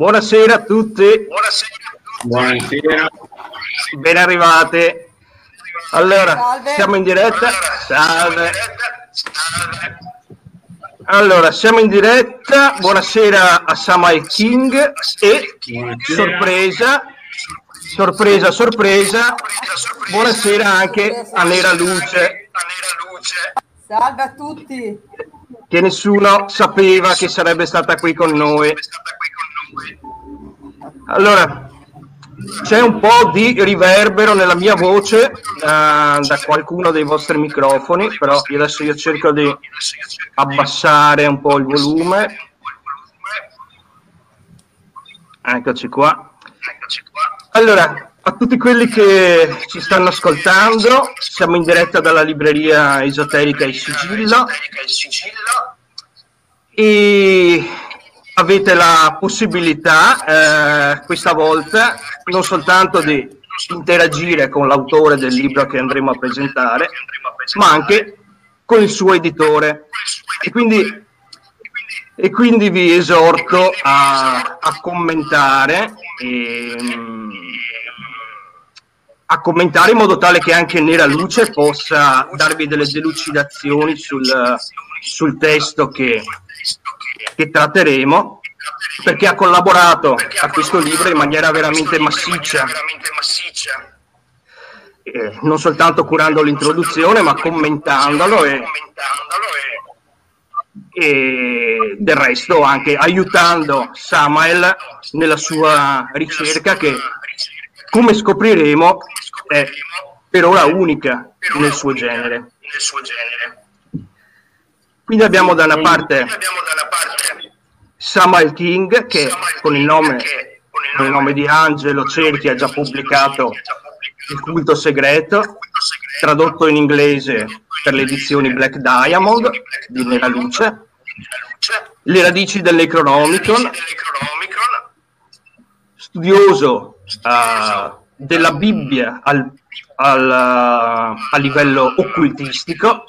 Buonasera a tutti. Buonasera. Ben arrivate. Allora, Salve. siamo in diretta. Salve. Allora, siamo in diretta. Buonasera a Samuel King e Buonasera. sorpresa, sorpresa, sorpresa. Buonasera anche a Nera Luce, Salve a tutti. che nessuno sapeva che sarebbe stata qui con noi. Allora, c'è un po' di riverbero nella mia voce eh, da qualcuno dei vostri microfoni, però io adesso io cerco di abbassare un po' il volume. Eccoci qua. Allora, a tutti quelli che ci stanno ascoltando, siamo in diretta dalla libreria esoterica Il Sigillo e avete la possibilità eh, questa volta non soltanto di interagire con l'autore del libro che andremo a presentare, ma anche con il suo editore. E quindi, e quindi vi esorto a, a commentare. ehm, a commentare in modo tale che anche Nera Luce possa darvi delle delucidazioni sul, sul testo che, che tratteremo, perché ha collaborato a questo libro in maniera veramente massiccia, eh, non soltanto curando l'introduzione, ma commentandolo e, e del resto anche aiutando Samael nella sua ricerca che, come scopriremo, è per ora unica nel suo genere. Quindi abbiamo da una parte Samuel King che con il nome, con il nome di Angelo Cerchi ha già pubblicato Il culto segreto, tradotto in inglese per le edizioni Black Diamond di Nera Luce, Le radici del Necronomicon, studioso eh, della Bibbia al, al, a livello occultistico.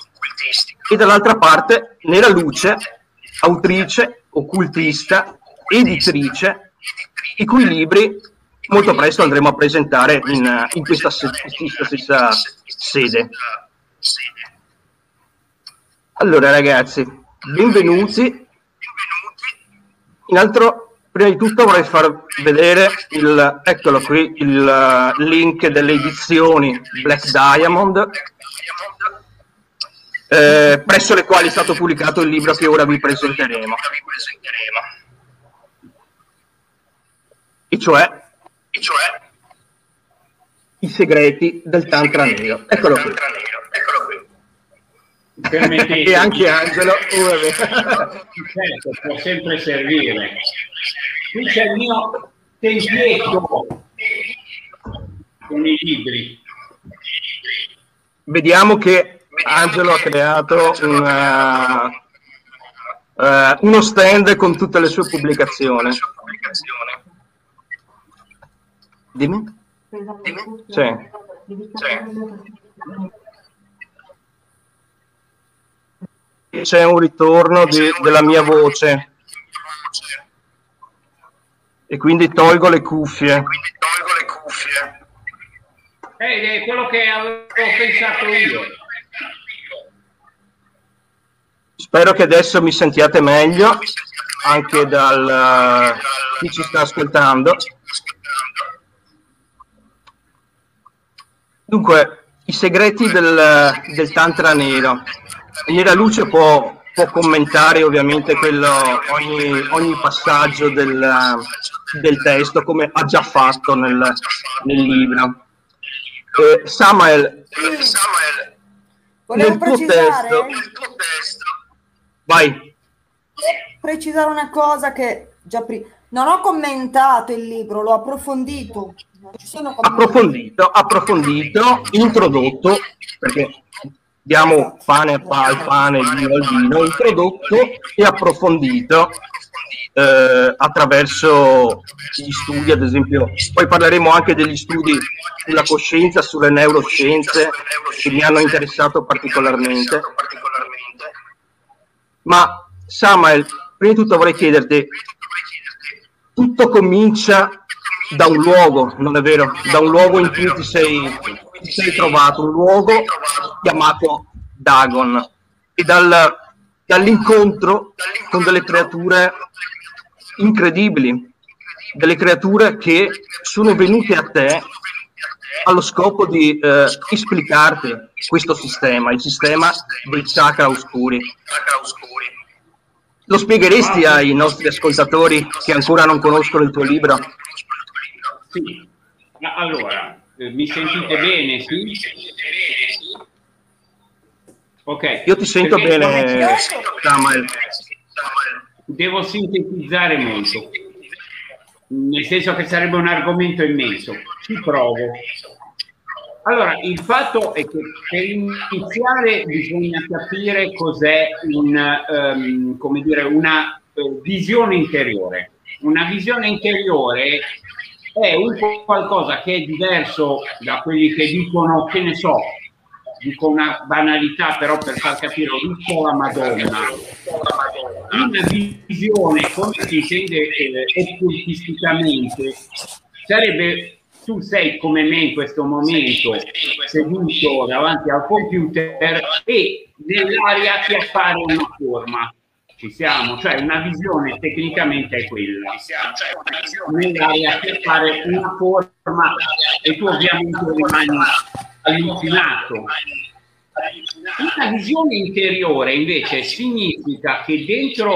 E dall'altra parte Nera Luce, autrice, occultista, editrice, i cui libri molto presto andremo a presentare in, in questa stessa, sede. Allora ragazzi, benvenuti. In altro, prima di tutto vorrei far vedere il, eccolo qui, il link delle edizioni Black Diamond, eh, presso le quali è stato pubblicato il libro che ora vi presenteremo. E cioè I segreti del Tantra Nero. Eccolo qui. Permettete, E anche Angelo. certo, può sempre servire. Qui c'è il mio tempietto con i libri. Vediamo che Angelo ha creato una- eh, uno stand con tutte le sue pubblicazioni. Dimmi? Sì. C'è un ritorno di- della mia voce e quindi tolgo le cuffie. Eh, è quello che avevo pensato io. Spero che adesso mi sentiate meglio anche dal chi ci sta ascoltando. Dunque, i segreti del, del Tantra Nero. Nera Luce può, può commentare ovviamente quello, ogni, ogni passaggio del, del testo come ha già fatto nel, nel libro. Eh, Samuel, Volevo Nel tuo precisare, testo- vai. precisare una cosa che già prima non ho commentato il libro, l'ho approfondito. Sono approfondito, approfondito, introdotto, perché diamo pane al pa- pane, vino al vino, introdotto e approfondito eh, attraverso gli studi, ad esempio. Poi parleremo anche degli studi sulla coscienza, sulle neuroscienze, che mi hanno interessato particolarmente. Ma Samuel, prima di tutto vorrei chiederti, tutto comincia da un luogo, non è vero? Da un luogo in cui ti sei, ti sei trovato, un luogo chiamato Dagon e dal, dall'incontro con delle creature incredibili, delle creature che sono venute a te allo scopo di eh, esplicarti questo sistema, il sistema dei chakra oscuri. Lo spiegheresti ai nostri ascoltatori che ancora non conoscono il tuo libro? Sì, allora, eh, mi sentite bene? Sì? Ok. Io ti sento Perché bene, Samuel. Devo sintetizzare molto nel senso che sarebbe un argomento immenso. Ci provo. Allora, il fatto è che per iniziare bisogna capire cos'è un, um, come dire, una uh, visione interiore. Una visione interiore è un qualcosa che è diverso da quelli che dicono, che ne so, dico una banalità però per far capire, ho visto la Madonna. Una visione, come si intende eh, occultisticamente, sarebbe tu sei come me in questo momento seduto davanti al computer e nell'aria ti appare una forma. Ci siamo, cioè una visione tecnicamente è quella. Nell'aria ti appare una forma e tu ovviamente rimani allucinato. Una visione interiore invece significa che dentro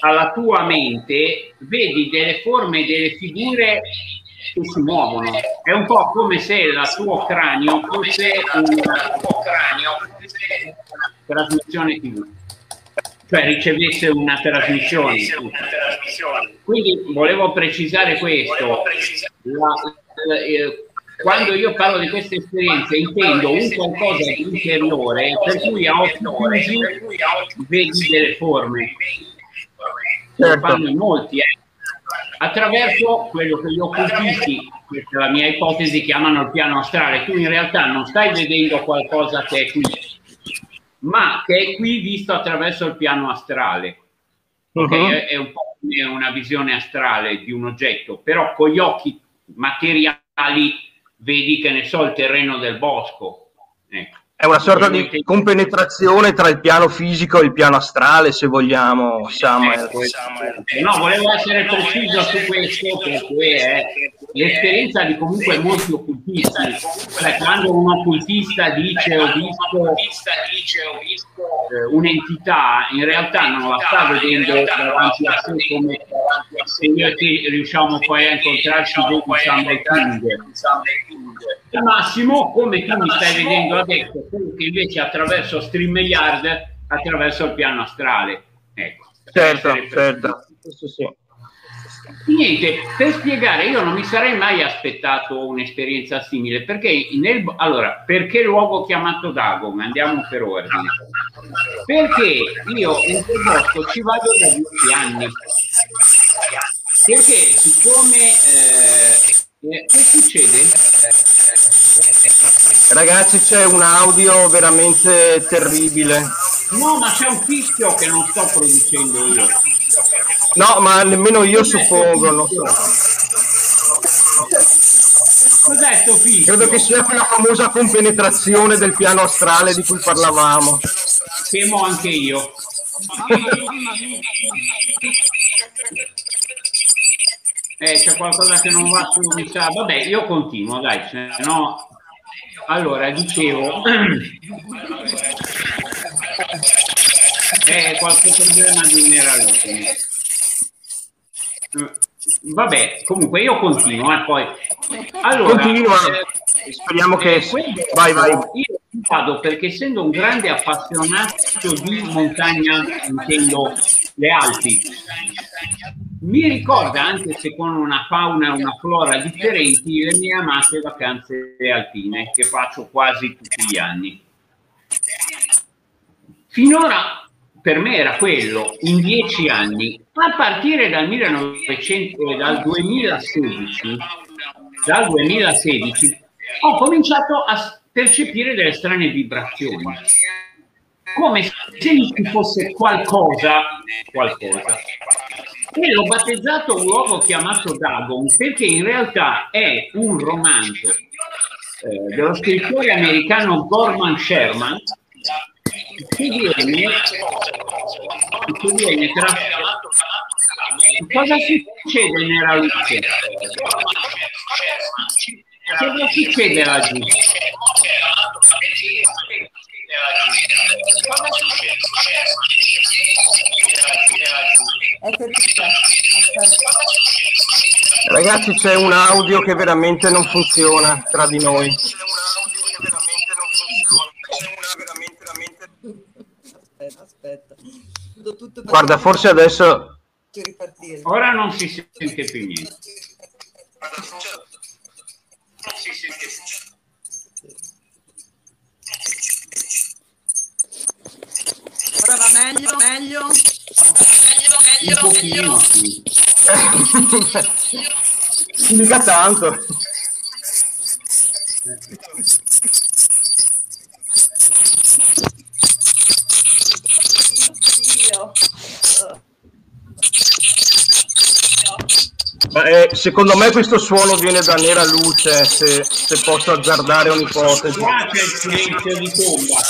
alla tua mente vedi delle forme, delle figure che si muovono. È un po' come se il tuo cranio fosse una trasmissione TV, cioè ricevesse una trasmissione. Quindi volevo precisare questo. La, la, eh, quando io parlo di queste esperienze intendo un qualcosa di interiore per cui a occhi chiusi vedi delle forme. Certo. Lo fanno in molti, eh. attraverso quello che gli occultisti, questa è la mia ipotesi, chiamano il piano astrale. Tu in realtà non stai vedendo qualcosa che è qui, ma che è qui visto attraverso il piano astrale. Okay? Uh-huh. È, è un po' come una visione astrale di un oggetto, però con gli occhi materiali vedi che ne so il terreno del bosco. Ecco. È una sorta di compenetrazione tra il piano fisico e il piano astrale, se vogliamo, Samuel. No, volevo essere preciso su questo perché è l'esperienza di comunque molti occultisti. Cioè, quando un occultista dice ho visto eh, un'entità, in realtà non la sta vedendo davanti a sé come se io e te riusciamo poi a incontrarci dopo Sunday King. Massimo, come tu mi stai vedendo adesso, che invece attraverso StreamYard, attraverso il piano astrale. Ecco. Certo, certo. Niente, per spiegare, io non mi sarei mai aspettato un'esperienza simile, perché nel, allora, perché luogo chiamato Dagon? Andiamo per ordine. Perché io in quel bosco ci vado da dieci anni. Perché siccome eh, eh, che succede? Ragazzi, c'è un audio veramente terribile. No, ma c'è un fischio che non sto producendo io. No, ma nemmeno io suppongo. Non so. Cos'è sto fischio? Credo che sia quella famosa compenetrazione del piano astrale di cui parlavamo. Temo anche io. Eh, c'è qualcosa che non va su diciamo. Vabbè, io continuo, dai, se no... Allora, dicevo... eh, qualche problema di mineralismo. Vabbè, comunque io continuo, eh, poi... Allora, Continua, eh, speriamo che... Eh, vai, vai. Io vado perché essendo un grande appassionato di montagna, intendo le Alpi, mi ricorda, anche se con una fauna e una flora differenti, le mie amate vacanze alpine che faccio quasi tutti gli anni. Finora per me era quello, in dieci anni, a partire dal, 1900, dal 2016, dal 2016 ho cominciato a percepire delle strane vibrazioni come se ci fosse qualcosa, qualcosa. E l'ho battezzato un luogo chiamato Dagon perché in realtà è un romanzo eh, dello scrittore americano Gorman Sherman che viene, che viene tra... Cosa succede nella luce? Cosa succede laggiù? Ragazzi, c'è un audio che veramente non funziona tra di noi. Aspetta, aspetta. Guarda, forse adesso... Ora non si sente più niente. Ora va meglio, meglio. Meglio, meglio, meglio. Mica tanto. Eh, secondo me questo suono viene da nera luce, se, se posso azzardare un'ipotesi. Qua c'è il silenzio di tomba.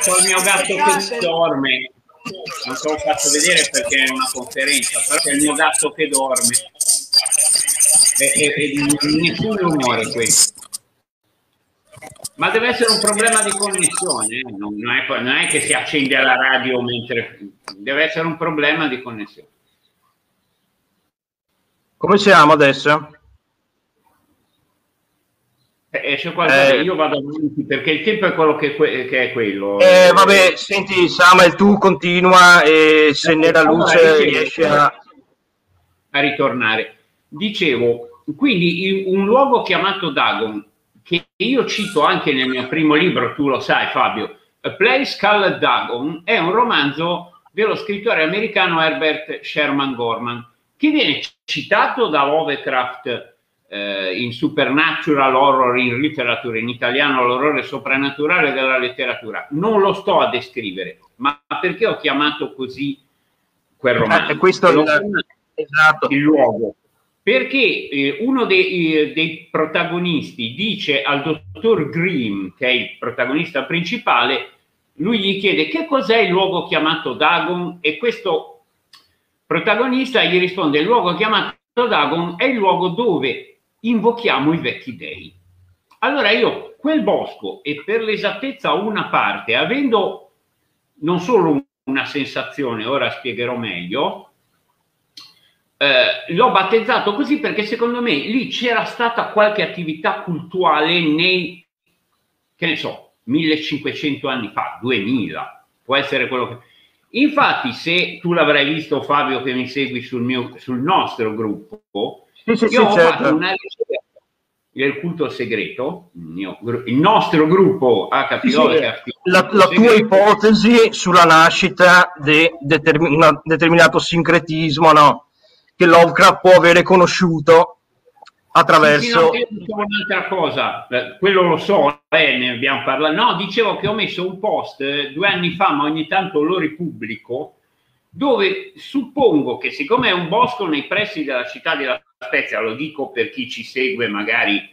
C'è il mio gatto che dorme. Non te l'ho fatto vedere perché è una conferenza, però c'è il mio gatto che dorme. E, e, e nessun rumore questo. Ma deve essere un problema di connessione, eh? non, non, è, non è che si accende la radio mentre... Deve essere un problema di connessione. Come siamo adesso? Eh, esce qualcosa, eh, io vado avanti perché il tempo è quello che, che è quello. Eh, vabbè, senti Samuel, tu continua e se ne la luce riesce a... a ritornare. Dicevo, quindi un luogo chiamato Dagon, che io cito anche nel mio primo libro, tu lo sai Fabio, A Place Called Dagon, è un romanzo dello scrittore americano Herbert Sherman Gorman che viene citato da Lovecraft eh, in Supernatural Horror in letteratura, in italiano l'orrore soprannaturale della letteratura. Non lo sto a descrivere, ma perché ho chiamato così quel romanzo? Eh, questo è il, esatto. il luogo. Perché eh, uno dei, eh, dei, protagonisti dice al dottor Grimm, che è il protagonista principale, lui gli chiede che cos'è il luogo chiamato Dagon e questo protagonista gli risponde il luogo chiamato Dagon è il luogo dove invochiamo i vecchi dei. Allora io quel bosco e per l'esattezza una parte, avendo non solo una sensazione, ora spiegherò meglio, eh, l'ho battezzato così perché secondo me lì c'era stata qualche attività culturale nei, che ne so, 1500 anni fa, 2000, può essere quello che Infatti, se tu l'avrai visto, Fabio, che mi segui sul, mio, sul nostro gruppo, sì, sì, io ho certo. fatto una ricerca del culto segreto, il, mio, il nostro gruppo HPO. Sì, la, la tua ipotesi sulla nascita di determin, determinato sincretismo no? che Lovecraft può avere conosciuto attraverso... Sì, no, un'altra cosa, eh, quello lo so, eh, ne abbiamo parlato. No, dicevo che ho messo un post eh, due anni fa, ma ogni tanto lo ripubblico, dove suppongo che siccome è un bosco nei pressi della città della Spezia, lo dico per chi ci segue magari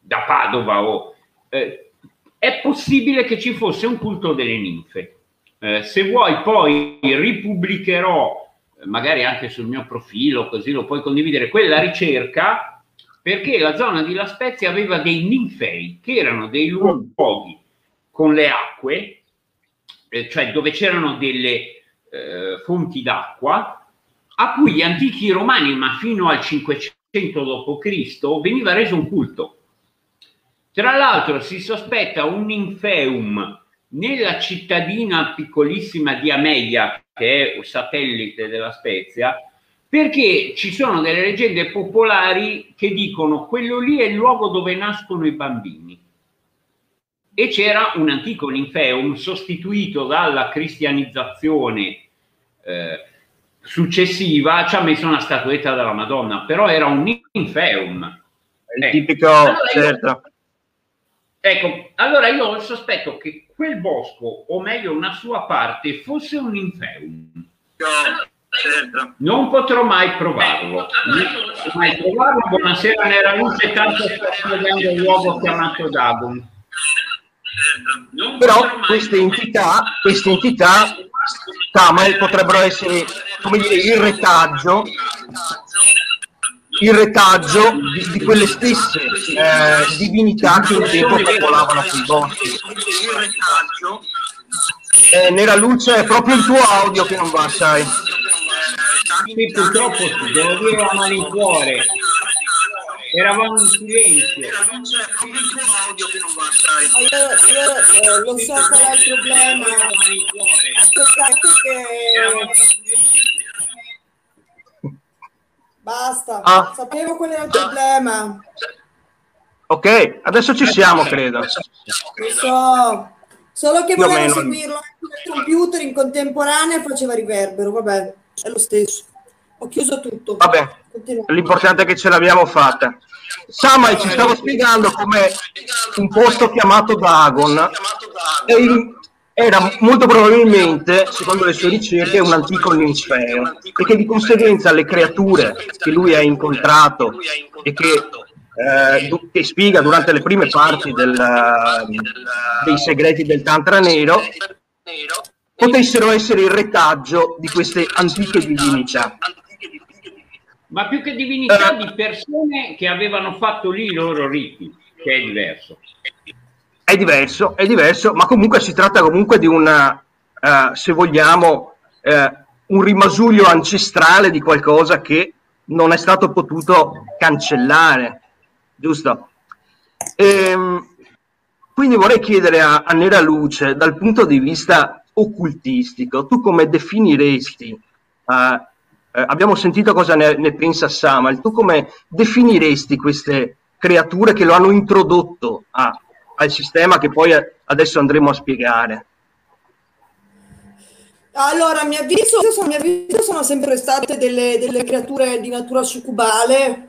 da Padova o... Eh, è possibile che ci fosse un culto delle ninfe. Eh, se vuoi poi ripubblicherò, eh, magari anche sul mio profilo, così lo puoi condividere, quella ricerca perché la zona di La Spezia aveva dei ninfei, che erano dei luoghi con le acque, eh, cioè dove c'erano delle eh, fonti d'acqua, a cui gli antichi romani, ma fino al 500 d.C., veniva reso un culto. Tra l'altro si sospetta un ninfeum nella cittadina piccolissima di Amelia, che è satellite della Spezia, perché ci sono delle leggende popolari che dicono quello lì è il luogo dove nascono i bambini. E c'era un antico ninfeum sostituito dalla cristianizzazione eh, successiva, ci ha messo una statuetta della Madonna, però era un ninfeum. Il eh. tipico, allora certo. Ecco, allora io ho il sospetto che quel bosco, o meglio una sua parte, fosse un inferno. Certo. Non potrò mai provarlo. Non potrò mai provarlo. Buonasera Nera Luce, tanto sto spiegando un luogo chiamato Dagon. Però queste entità, queste entità Tamal potrebbero essere, come dire, il retaggio il retaggio di, di quelle stesse eh, divinità che un tempo popolavano sui boschi. Eh, Nera Luce è proprio il tuo audio che non va, sai. Sì, purtroppo devo dire a malincuore. Eravamo in silenzio. Allora, eh, lo so qual è il problema. Aspettate che Basta, ah. sapevo qual era il problema. Ok, adesso ci siamo, credo. Lo so, solo che volevo seguirlo sul computer in contemporanea faceva riverbero, vabbè, è lo stesso. Ho chiuso tutto. Vabbè, l'importante è che ce l'abbiamo fatta. Samuel ci stava spiegando come un posto chiamato Dagon era molto probabilmente, secondo le sue ricerche, un antico ninfeo e che di conseguenza le creature che lui ha incontrato e che, eh, che spiega durante le prime parti del, dei segreti del Tantra Nero potessero essere il retaggio di queste antiche divinità. Ma più che divinità, di persone che avevano fatto lì i loro riti, che è diverso è diverso, è diverso, ma comunque si tratta comunque di una, uh, se vogliamo, uh, un rimasuglio ancestrale di qualcosa che non è stato potuto cancellare, giusto? Ehm, quindi vorrei chiedere a, a Nera Luce, dal punto di vista occultistico, tu come definiresti, uh, abbiamo sentito cosa ne, ne pensa Samuel, tu come definiresti queste creature che lo hanno introdotto a al sistema che poi adesso andremo a spiegare. Allora, a mio avviso, a mio avviso sono sempre state delle, delle creature di natura succubale,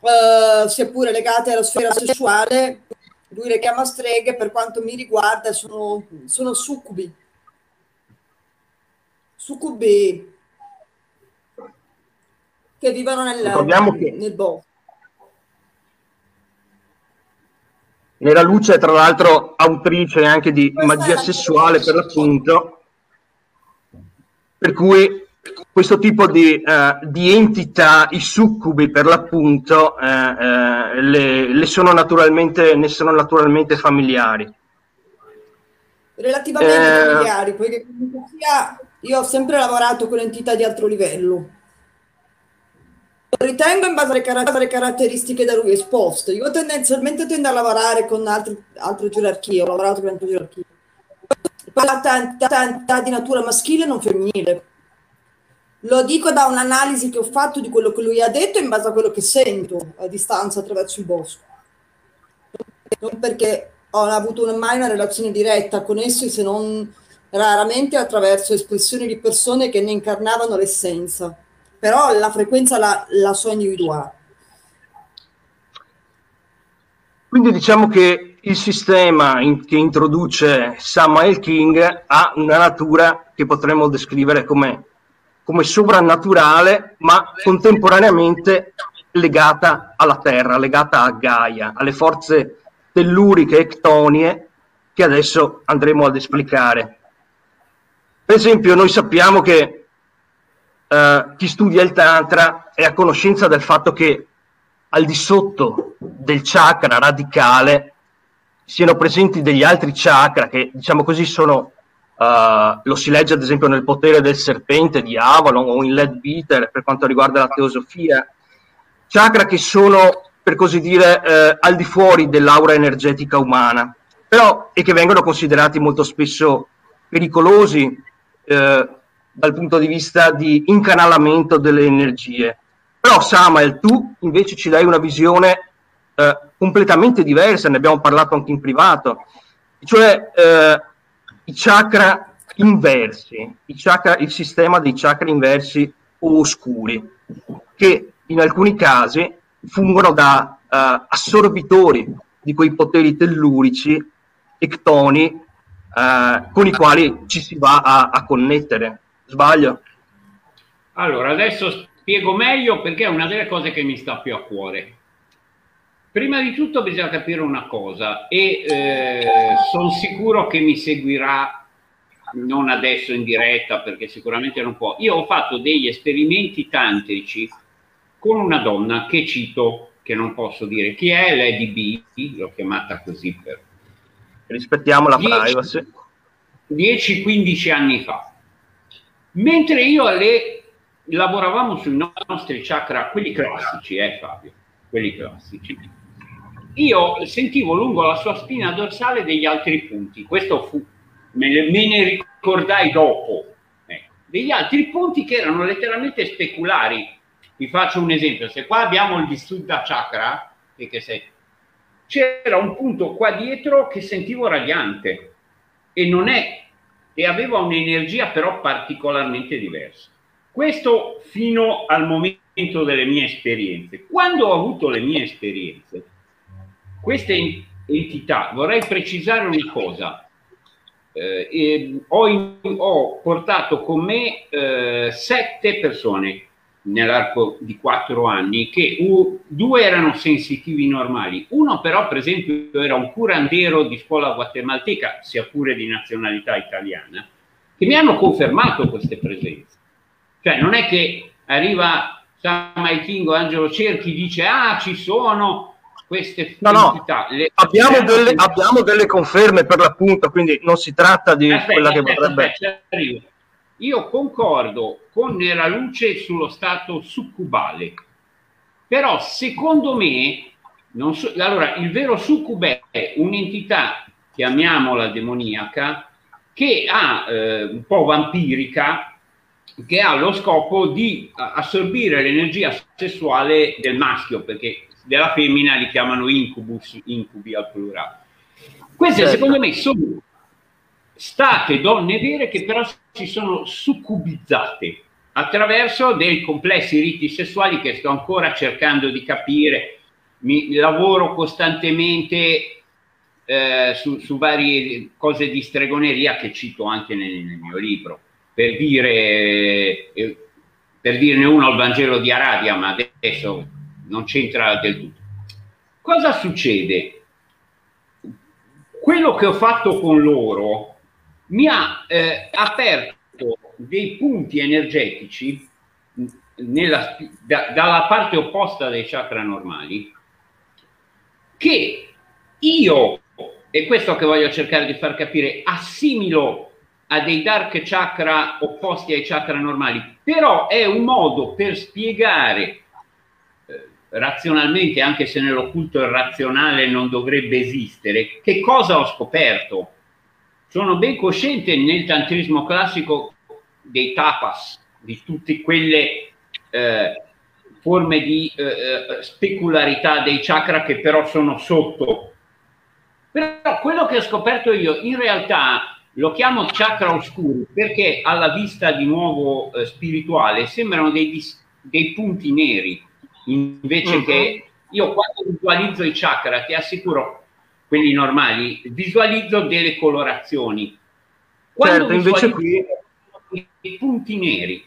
eh, sia pure legate alla sfera sessuale. Lui le chiama streghe, per quanto mi riguarda, sono, sono succubi. Succubi che vivono nel, che... nel bosco. Nera Luce è tra l'altro autrice anche di magia sessuale per l'appunto, per cui questo tipo di, uh, di entità, i succubi per l'appunto, uh, uh, le, le sono naturalmente, ne sono naturalmente familiari. Relativamente eh... familiari, poiché io ho sempre lavorato con entità di altro livello ritengo in base alle, car- alle, caratteristiche da lui esposte. Io tendenzialmente tendo a lavorare con altri, altre gerarchie, ho lavorato con altre gerarchie. La tanta di natura maschile e non femminile. Lo dico da un'analisi che ho fatto di quello che lui ha detto in base a quello che sento a distanza attraverso il bosco. Non perché ho avuto mai una relazione diretta con essi se non raramente attraverso espressioni di persone che ne incarnavano l'essenza però la frequenza la, la so individuare. Quindi diciamo che il sistema in, che introduce Samuel King ha una natura che potremmo descrivere come, come sovrannaturale, ma contemporaneamente legata alla Terra, legata a Gaia, alle forze telluriche e ctonie che adesso andremo ad esplicare. Per esempio, noi sappiamo che eh, chi studia il Tantra è a conoscenza del fatto che al di sotto del chakra radicale siano presenti degli altri chakra che, diciamo così, sono, uh, lo si legge ad esempio nel potere del serpente di Avalon o in Led Beater per quanto riguarda la teosofia, chakra che sono, per così dire, uh, al di fuori dell'aura energetica umana, però e che vengono considerati molto spesso pericolosi, uh, dal punto di vista di incanalamento delle energie. Però Samuel, tu invece ci dai una visione eh, completamente diversa, ne abbiamo parlato anche in privato, cioè eh, i chakra inversi, i chakra, il sistema dei chakra inversi o oscuri, che in alcuni casi fungono da uh, assorbitori di quei poteri tellurici, ectoni, eh, con i quali ci si va a, a connettere. Sbaglio? Allora, adesso spiego meglio perché è una delle cose che mi sta più a cuore. Prima di tutto bisogna capire una cosa e eh, sono sicuro che mi seguirà non adesso in diretta perché sicuramente non può. Io ho fatto degli esperimenti tantrici con una donna che cito, che non posso dire chi è, Lady B, l'ho chiamata così per... Rispettiamo la privacy. 10-15 anni fa. Mentre io e lei lavoravamo sui nostri chakra, quelli classici, eh Fabio, quelli classici, io sentivo lungo la sua spina dorsale degli altri punti. Questo fu, me, ne, me ne ricordai dopo. Eh, degli altri punti che erano letteralmente speculari. Vi faccio un esempio. Se qua abbiamo il Visuddha Chakra, che sei, c'era un punto qua dietro che sentivo radiante e non è e aveva un'energia però particolarmente diversa. Questo fino al momento delle mie esperienze. Quando ho avuto le mie esperienze, queste entità, vorrei precisare una cosa, eh, ho, in, ho, portato con me eh, sette persone nell'arco di quattro anni, che uh, due erano sensitivi normali, uno però per esempio era un curandero di scuola guatemalteca, sia pure di nazionalità italiana, che mi hanno confermato queste presenze. Cioè non è che arriva San Maitingo, Angelo Cerchi, dice ah ci sono queste no, no. Le... Abbiamo, delle, abbiamo, delle, conferme per l'appunto, quindi non si tratta di aspetta, quella che aspetta, potrebbe... Aspetta, io concordo con Nera Luce sullo stato succubale, però secondo me, so, allora, il vero succube è un'entità, chiamiamola demoniaca, che ha eh, un po' vampirica, che ha lo scopo di assorbire l'energia sessuale del maschio, perché della femmina li chiamano incubus, incubi al plurale. Queste certo. secondo me sono state donne vere che però si sono succubizzate attraverso dei complessi riti sessuali che sto ancora cercando di capire. Mi lavoro costantemente eh, su, su, varie cose di stregoneria che cito anche nel, nel mio libro. Per, dire, eh, per dirne uno al Vangelo di Arabia, ma adesso non c'entra del tutto. Cosa succede? Quello che ho fatto con loro mi ha eh, aperto dei punti energetici nella, da, dalla parte opposta dei chakra normali che io, e questo che voglio cercare di far capire, assimilo a dei dark chakra opposti ai chakra normali, però è un modo per spiegare razionalmente, anche se nell'occulto il razionale non dovrebbe esistere, che cosa ho scoperto? Sono ben cosciente nel tantrismo classico dei tapas, di tutte quelle eh, forme di eh, eh, specularità dei chakra che però sono sotto. Però quello che ho scoperto io in realtà lo chiamo chakra oscuri perché alla vista di nuovo eh, spirituale sembrano dei, dei punti neri invece uh-huh. che io quando visualizzo i chakra, ti assicuro, quelli normali, visualizzo delle colorazioni. Quando certo, invece qui i punti neri,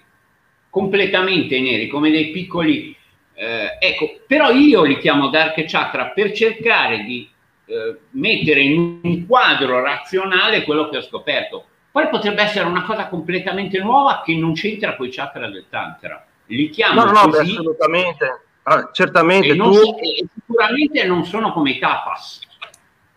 completamente neri, come dei piccoli eh, ecco, però io li chiamo dark chakra per cercare di eh, mettere in un quadro razionale quello che ho scoperto. Poi potrebbe essere una cosa completamente nuova che non c'entra con i chakra del Tantra. Li chiamo no, no, così. assolutamente Ah, certamente. Non tu... so, sicuramente non sono come i tapas.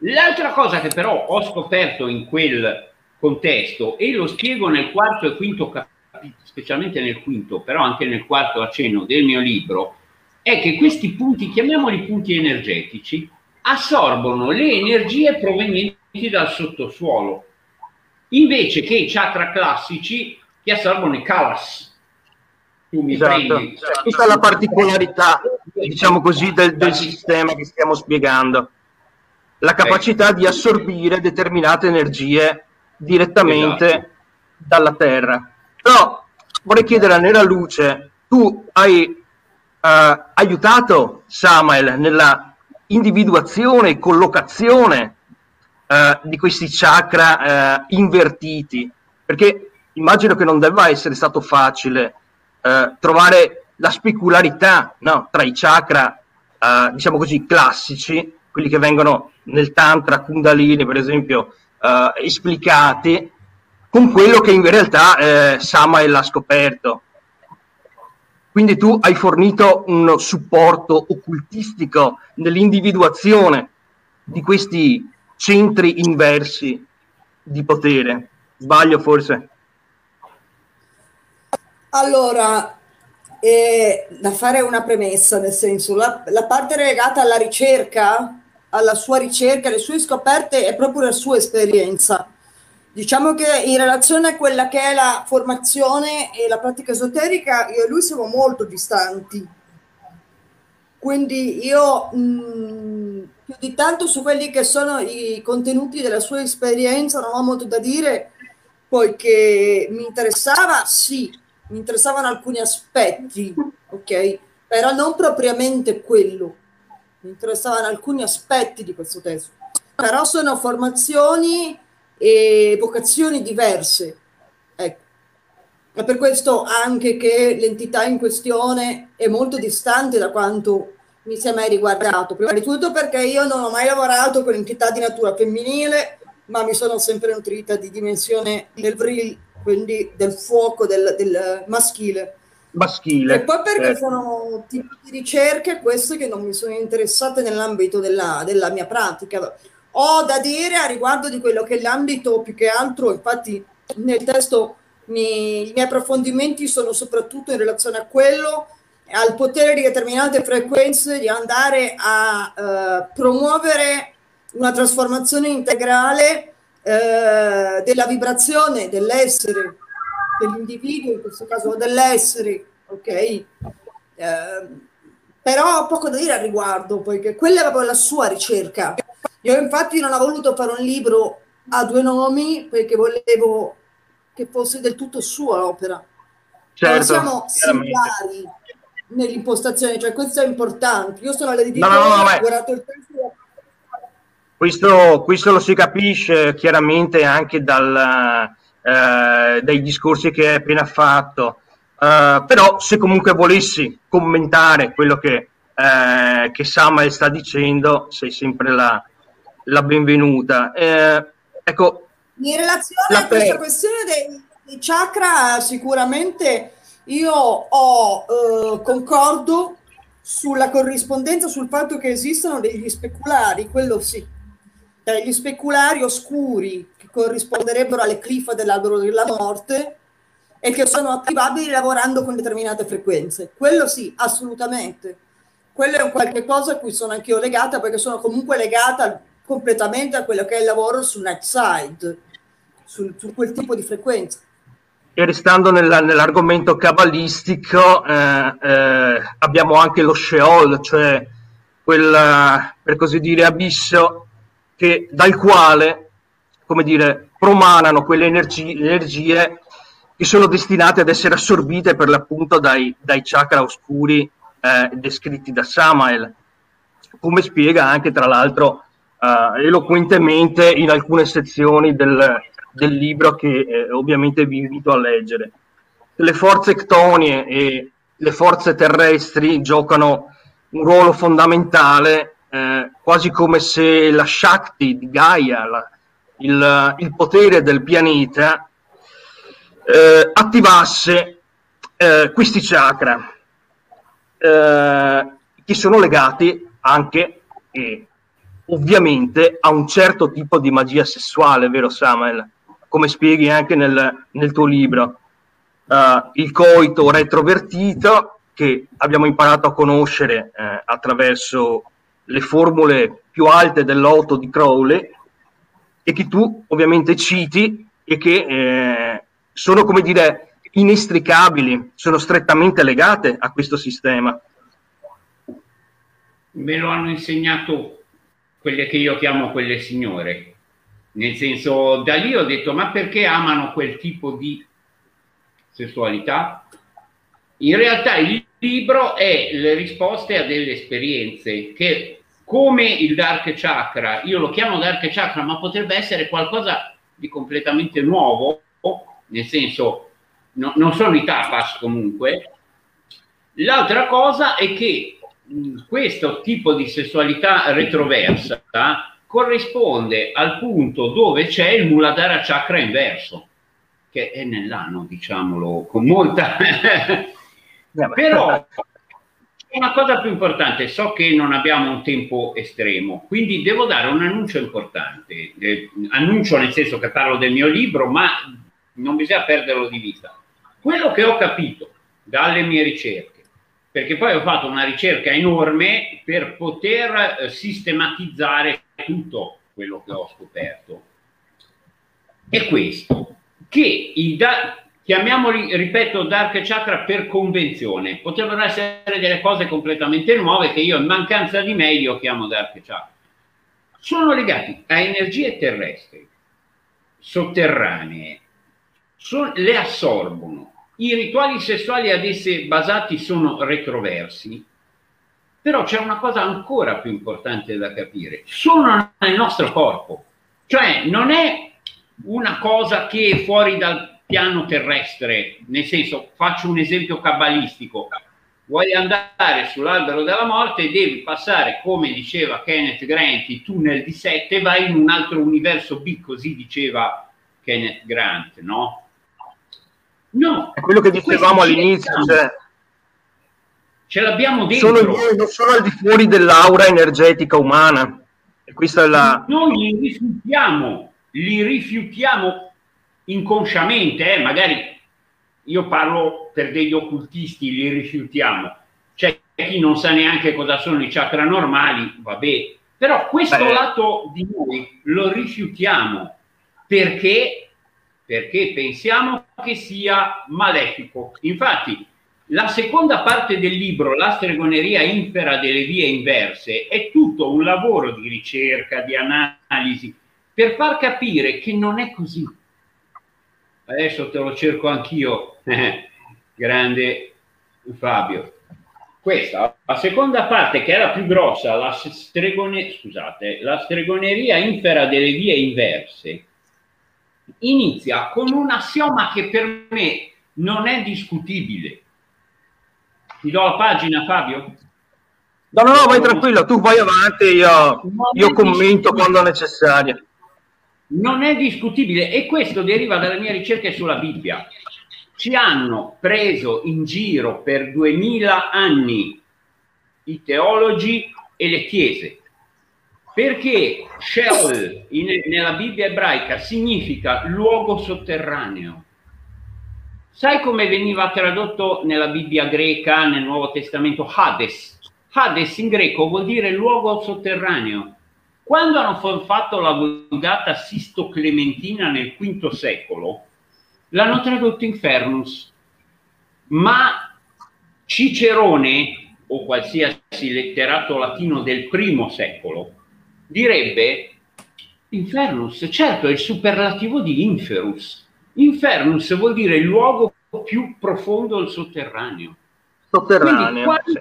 L'altra cosa che però ho scoperto in quel contesto, e lo spiego nel quarto e quinto capitolo, specialmente nel quinto, però anche nel quarto accenno del mio libro, è che questi punti, chiamiamoli punti energetici, assorbono le energie provenienti dal sottosuolo, invece che i chakra classici che assorbono i kalas, tu mi esatto. prendi. Cioè, questa è la particolarità, diciamo così, del, del sistema che stiamo spiegando. La capacità di assorbire determinate energie direttamente esatto. dalla Terra. Però vorrei chiedere a Nera Luce, tu hai uh, aiutato Samuel nella individuazione e collocazione eh, di questi chakra eh, invertiti, perché immagino che non debba essere stato facile eh, trovare la specularità no, tra i chakra, eh, diciamo così, classici, quelli che vengono nel Tantra, Kundalini, per esempio, eh, esplicati, con quello che in realtà eh, Samael ha scoperto. Quindi tu hai fornito un supporto occultistico nell'individuazione di questi centri inversi di potere. Sbaglio forse? Allora, eh, da fare una premessa, nel senso, la, la, parte legata alla ricerca, alla sua ricerca, alle sue scoperte, è proprio la sua esperienza. Diciamo che in relazione a quella che è la formazione e la pratica esoterica, io e lui siamo molto distanti. Quindi io mh, mm, più di tanto su quelli che sono i contenuti della sua esperienza non ho molto da dire, poiché mi interessava, sì, mi interessavano alcuni aspetti, ok? Però non propriamente quello. Mi interessavano alcuni aspetti di questo testo. Però sono formazioni e vocazioni diverse. Ecco. È per questo anche che l'entità in questione è molto distante da quanto mi sia mai riguardato. Prima di tutto perché io non ho mai lavorato con entità di natura femminile, ma mi sono sempre nutrita di dimensione del vril, quindi del fuoco del, del maschile. Maschile. E poi perché eh. sono tipi di ricerche queste che non mi sono interessate nell'ambito della, della mia pratica ho da dire a riguardo di quello che è l'ambito più che altro, infatti nel testo mi, i miei approfondimenti sono soprattutto in relazione a quello, al potere di determinate frequenze di andare a eh, promuovere una trasformazione integrale eh, della vibrazione dell'essere, dell'individuo, in questo caso dell'essere, ok? Eh, però ho poco da dire al riguardo, poiché quella è proprio la sua ricerca. Io infatti non ho voluto fare un libro a due nomi perché volevo che fosse del tutto sua l'opera. Certo, non siamo similari nell'impostazione, cioè questo è importante. Io sono l'editore, no, no, no, ho guardato il testo. Questo, questo, lo si capisce chiaramente anche dal, eh, dai discorsi che hai appena fatto. Uh, però se comunque volessi commentare quello che, eh, che Samuel sta dicendo, sei sempre la, la benvenuta. Eh, ecco, in relazione a questa questione dei, dei, chakra, sicuramente io ho, eh, concordo sulla corrispondenza, sul fatto che esistono degli speculari, quello sì, degli speculari oscuri corrisponderebbero alle cliffe dell'albero della morte e che sono attivabili lavorando con determinate frequenze. Quello sì, assolutamente. Quello è un qualche cosa a cui sono anch'io legata perché sono comunque legata completamente a quello che è il lavoro sul net side, su, su quel tipo di frequenza. E restando nella, nell'argomento cabalistico, eh, eh, abbiamo anche lo Sheol, cioè quel, per così dire, abisso che, dal quale, come dire, promanano quelle energie, energie che sono destinate ad essere assorbite per l'appunto dai, dai chakra oscuri eh, descritti da Samael, come spiega anche tra l'altro uh, eloquentemente in alcune sezioni del, del libro che eh, ovviamente vi invito a leggere. Le forze ctonie e le forze terrestri giocano un ruolo fondamentale, eh, quasi come se la Shakti di Gaia, la, il, il, potere del pianeta, eh, attivasse eh, questi chakra, eh, che sono legati anche e ovviamente a un certo tipo di magia sessuale, vero Samuel? Come spieghi anche nel, nel tuo libro. Uh, il coito retrovertito, che abbiamo imparato a conoscere eh, attraverso le formule più alte dell'otto di Crowley, e che tu ovviamente citi e che eh, sono, come dire, inestricabili, sono strettamente legate a questo sistema. Me lo hanno insegnato quelle che io chiamo quelle signore. Nel senso, da lì ho detto, ma perché amano quel tipo di sessualità? In realtà il libro è le risposte a delle esperienze che come il Dark Chakra, io lo chiamo Dark Chakra, ma potrebbe essere qualcosa di completamente nuovo, nel senso, no, non sono i tapas comunque. L'altra cosa è che questo tipo di sessualità retroversa corrisponde al punto dove c'è il Muladhara Chakra inverso, che è nell'anno, diciamolo, con molta... Però una cosa più importante, so che non abbiamo un tempo estremo, quindi devo dare un annuncio importante. Eh, annuncio nel senso che parlo del mio libro, ma non bisogna perderlo di vista. Quello che ho capito dalle mie ricerche, perché poi ho fatto una ricerca enorme per poter eh, sistematizzare tutto quello che ho scoperto, è questo, che i dati chiamiamoli, ripeto, Dark Chakra per convenzione. Potrebbero essere delle cose completamente nuove che io in mancanza di meglio chiamo Dark Chakra. Sono legati a energie terrestri, sotterranee, so, le assorbono. I rituali sessuali ad esse basati sono retroversi, però c'è una cosa ancora più importante da capire. Sono nel nostro corpo, cioè non è una cosa che fuori dal piano terrestre, nel senso, faccio un esempio cabalistico, vuoi andare sull'albero della morte devi passare, come diceva Kenneth Grant, i tunnel di sette vai in un altro universo B, così diceva Kenneth Grant, no? No. È quello che dicevamo all'inizio, cioè, ce l'abbiamo dentro. Sono, non sono al di fuori dell'aura energetica umana. E questa è la... Noi li rifiutiamo, li rifiutiamo inconsciamente, eh, magari io parlo per degli occultisti, li rifiutiamo. C'è chi non sa neanche cosa sono i chakra normali, vabbè, però questo Beh. lato di noi lo rifiutiamo perché, perché pensiamo che sia malefico. Infatti, la seconda parte del libro, La stregoneria impera delle vie inverse, è tutto un lavoro di ricerca, di analisi, per far capire che non è così adesso te lo cerco anch'io, grande Fabio. Questa, la seconda parte che è la più grossa, la, stregone, scusate, la stregoneria infera delle vie inverse, inizia con un assioma che per me non è discutibile. Ti do la pagina, Fabio? No, no, no, vai tranquillo, tu vai avanti, io, io commento quando necessario non è discutibile e questo deriva dalle mie ricerche sulla Bibbia. Ci hanno preso in giro per duemila anni i teologi e le chiese perché Sheol in, nella Bibbia ebraica significa luogo sotterraneo. Sai come veniva tradotto nella Bibbia greca, nel Nuovo Testamento, Hades? Hades in greco vuol dire luogo sotterraneo. Quando hanno fatto la vulgata Sisto Clementina nel V secolo, l'hanno tradotto Infernus, ma Cicerone o qualsiasi letterato latino del primo secolo direbbe Infernus, certo è il superlativo di Inferus. Infernus vuol dire il luogo più profondo del sotterraneo. Sotterraneo. Quindi quando,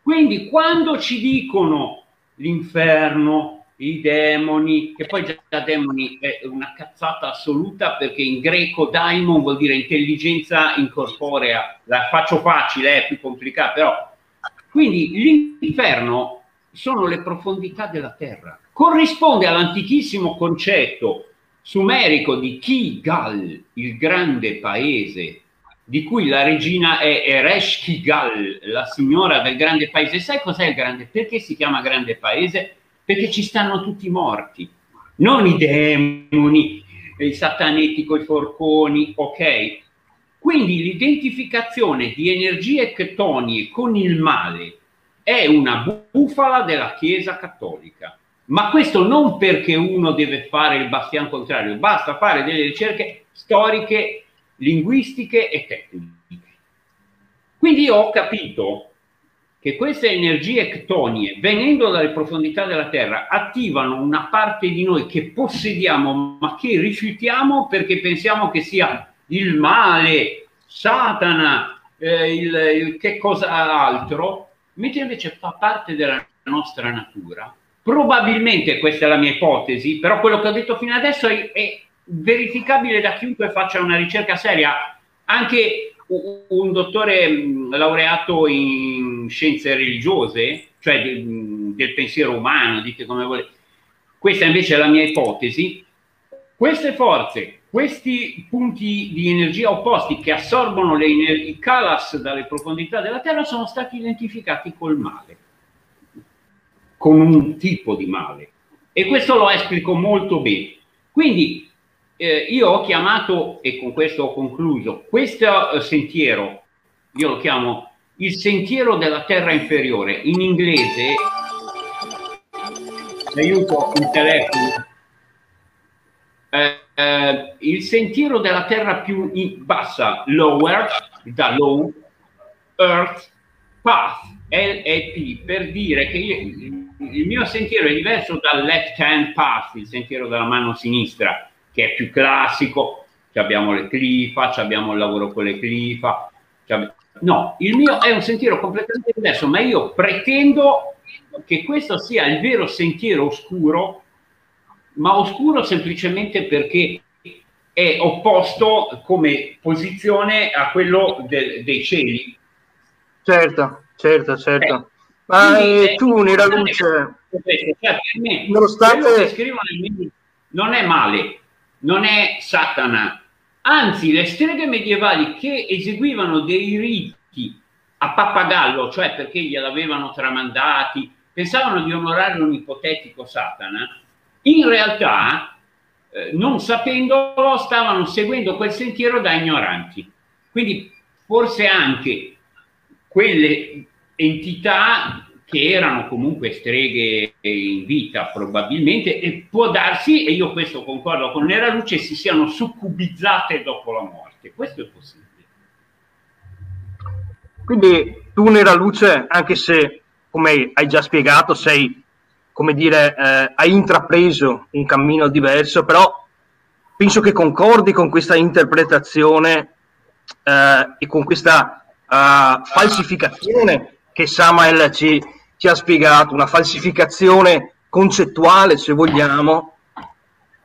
quindi quando ci dicono l'inferno, i demoni, che poi già demoni è una cazzata assoluta perché in greco daimon vuol dire intelligenza incorporea, la faccio facile, è più complicata, però quindi l'inferno sono le profondità della terra, corrisponde all'antichissimo concetto sumerico di Kigal, il grande paese, di cui la regina è Eresh Kigal, la signora del grande paese. Sai cos'è il grande? Perché si chiama grande paese? Perché ci stanno tutti morti, non i demoni, i sataneti con i forconi, ok? Quindi l'identificazione di energie chtonie con il male è una bufala della Chiesa cattolica. Ma questo non perché uno deve fare il bastian contrario, basta fare delle ricerche storiche, linguistiche e tecniche. Quindi io ho capito che queste energie ctonie, venendo dalle profondità della Terra, attivano una parte di noi che possediamo ma che rifiutiamo perché pensiamo che sia il male, Satana, eh, il, il che cosa altro, mentre invece fa parte della nostra natura, probabilmente questa è la mia ipotesi, però quello che ho detto fino adesso è, è verificabile da chiunque faccia una ricerca seria, anche un dottore laureato in scienze religiose, cioè del pensiero umano, dite come volete. Questa invece è la mia ipotesi. Queste forze, questi punti di energia opposti che assorbono le i calas dalle profondità della Terra sono stati identificati col male, con un tipo di male. E questo lo esplico molto bene. Quindi eh, io ho chiamato, e con questo ho concluso, questo eh, sentiero, io lo chiamo il sentiero della terra inferiore, in inglese, aiuto il telefono, eh, eh, il sentiero della terra più bassa, lower, da low, earth, path, LEP, per dire che io, il mio sentiero è diverso dal left hand path, il sentiero della mano sinistra, che è più classico, abbiamo le clifa, abbiamo il lavoro con le clifa. No, il mio è un sentiero completamente diverso, ma io pretendo che questo sia il vero sentiero oscuro, ma oscuro semplicemente perché è opposto come posizione a quello de- dei cieli. Certo, certo, certo. Eh, ma eh, tu, Nera Luce, cioè, me, nonostante... scrivono non è male, non è Satana. Anzi, le streghe medievali che eseguivano dei riti a pappagallo, cioè perché gliel'avevano tramandati, pensavano di onorare un ipotetico Satana, in realtà, eh, non sapendolo, stavano seguendo quel sentiero da ignoranti. Quindi forse anche quelle entità che erano comunque streghe in vita probabilmente e può darsi, e io questo concordo con Nera Luce, si siano succubizzate dopo la morte. Questo è possibile. Quindi tu Nera Luce, anche se come hai già spiegato, sei, come dire, eh, hai intrapreso un cammino diverso, però penso che concordi con questa interpretazione eh, e con questa uh, falsificazione che Samael ci, ci ha spiegato, una falsificazione concettuale, se vogliamo,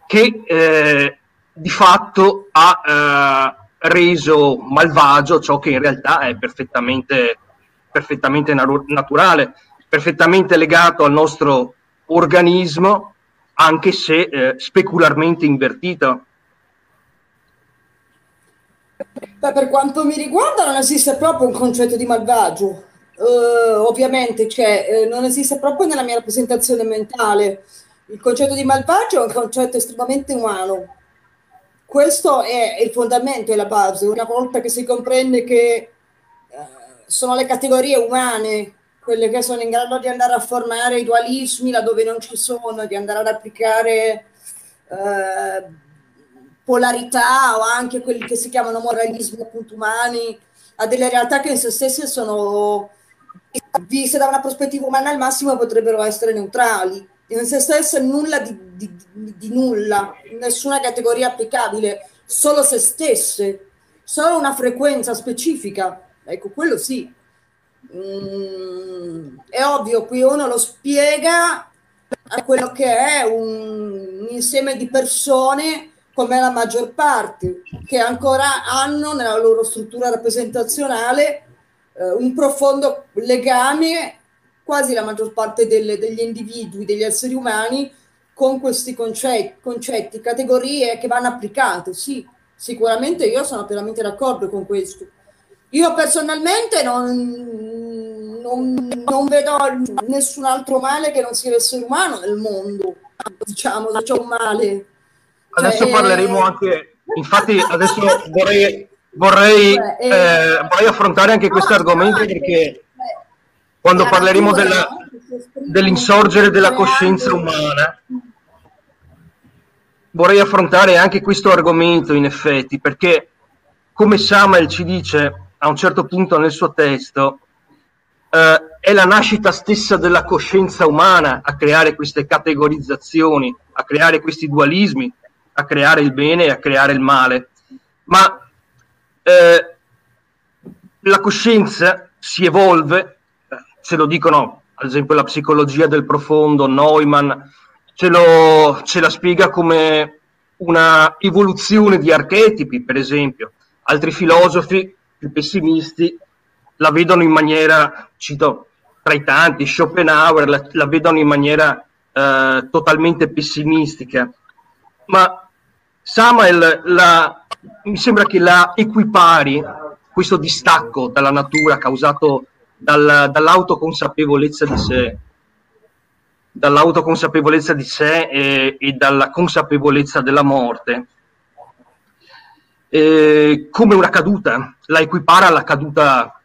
che eh, di fatto ha eh, reso malvagio ciò che in realtà è perfettamente, perfettamente naturale, perfettamente legato al nostro organismo, anche se eh, specularmente invertito. Beh, per quanto mi riguarda non esiste proprio un concetto di malvagio, uh, ovviamente cioè, eh, non esiste proprio nella mia rappresentazione mentale. Il concetto di malvagio è un concetto estremamente umano. Questo è il fondamento e la base. Una volta che si comprende che uh, sono le categorie umane quelle che sono in grado di andare a formare i dualismi laddove non ci sono, di andare ad applicare uh, polarità o anche quelli che si chiamano moralismi appunto umani a delle realtà che in se stesse sono viste da una prospettiva umana al massimo potrebbero essere neutrali. In se stesse nulla di, di, di nulla, nessuna categoria applicabile, solo se stesse, solo una frequenza specifica. Ecco, quello sì. Mm, è ovvio, qui uno lo spiega a quello che è un, un insieme di persone come la maggior parte, che ancora hanno nella loro struttura rappresentazionale eh, un profondo legame, quasi la maggior parte delle, degli individui, degli esseri umani, con questi concetti, concetti, categorie che vanno applicate. Sì, sicuramente io sono pienamente d'accordo con questo. Io personalmente non, non, non, vedo nessun altro male che non sia l'essere umano nel mondo, diciamo, se c'è un male. Adesso cioè, parleremo anche, infatti adesso vorrei vorrei, eh, eh, vorrei affrontare anche questo argomento perché quando parleremo della, dell'insorgere della coscienza umana vorrei affrontare anche questo argomento in effetti perché come Samuel ci dice a un certo punto nel suo testo eh, è la nascita stessa della coscienza umana a creare queste categorizzazioni, a creare questi dualismi, a creare il bene e a creare il male. Ma eh, la coscienza si evolve, ce lo dicono ad esempio la psicologia del profondo, Neumann, ce, lo, ce la spiega come una evoluzione di archetipi, per esempio. Altri filosofi più pessimisti la vedono in maniera, cito tra i tanti, Schopenhauer la, la vedono in maniera eh, totalmente pessimistica. Ma Samuel la, mi sembra che la equipari questo distacco dalla natura causato dal, dall'autoconsapevolezza di sé, dall'autoconsapevolezza di sé e, e dalla consapevolezza della morte, e come una caduta, la equipara alla caduta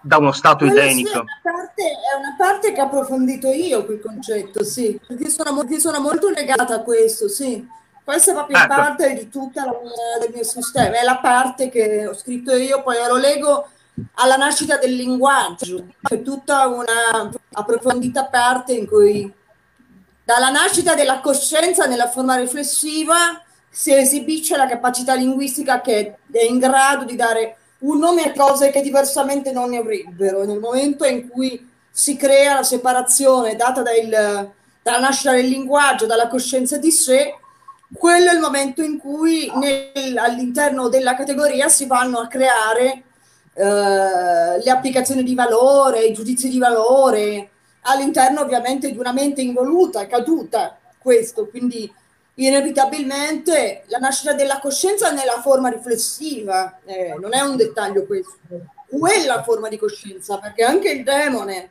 da uno stato è, una parte, è, una parte, che ho approfondito io quel concetto, sì, perché sono, perché sono molto legata a questo, sì. Questa è proprio ecco. parte di tutta la mia, del mio sistema, è la parte che ho scritto io, poi lo leggo alla nascita del linguaggio, c'è tutta una approfondita parte in cui dalla nascita della coscienza nella forma riflessiva si esibisce la capacità linguistica che è in grado di dare un nome a cose che diversamente non ne avrebbero. Nel momento in cui si crea la separazione data dal, dalla nascita del linguaggio, dalla coscienza di sé, quello è il momento in cui nel, all'interno della categoria si vanno a creare eh, le applicazioni di valore, i giudizi di valore, all'interno ovviamente di una mente involuta, caduta, questo, quindi inevitabilmente la nascita della coscienza nella forma riflessiva, eh, non è un dettaglio questo, quella forma di coscienza, perché anche il demone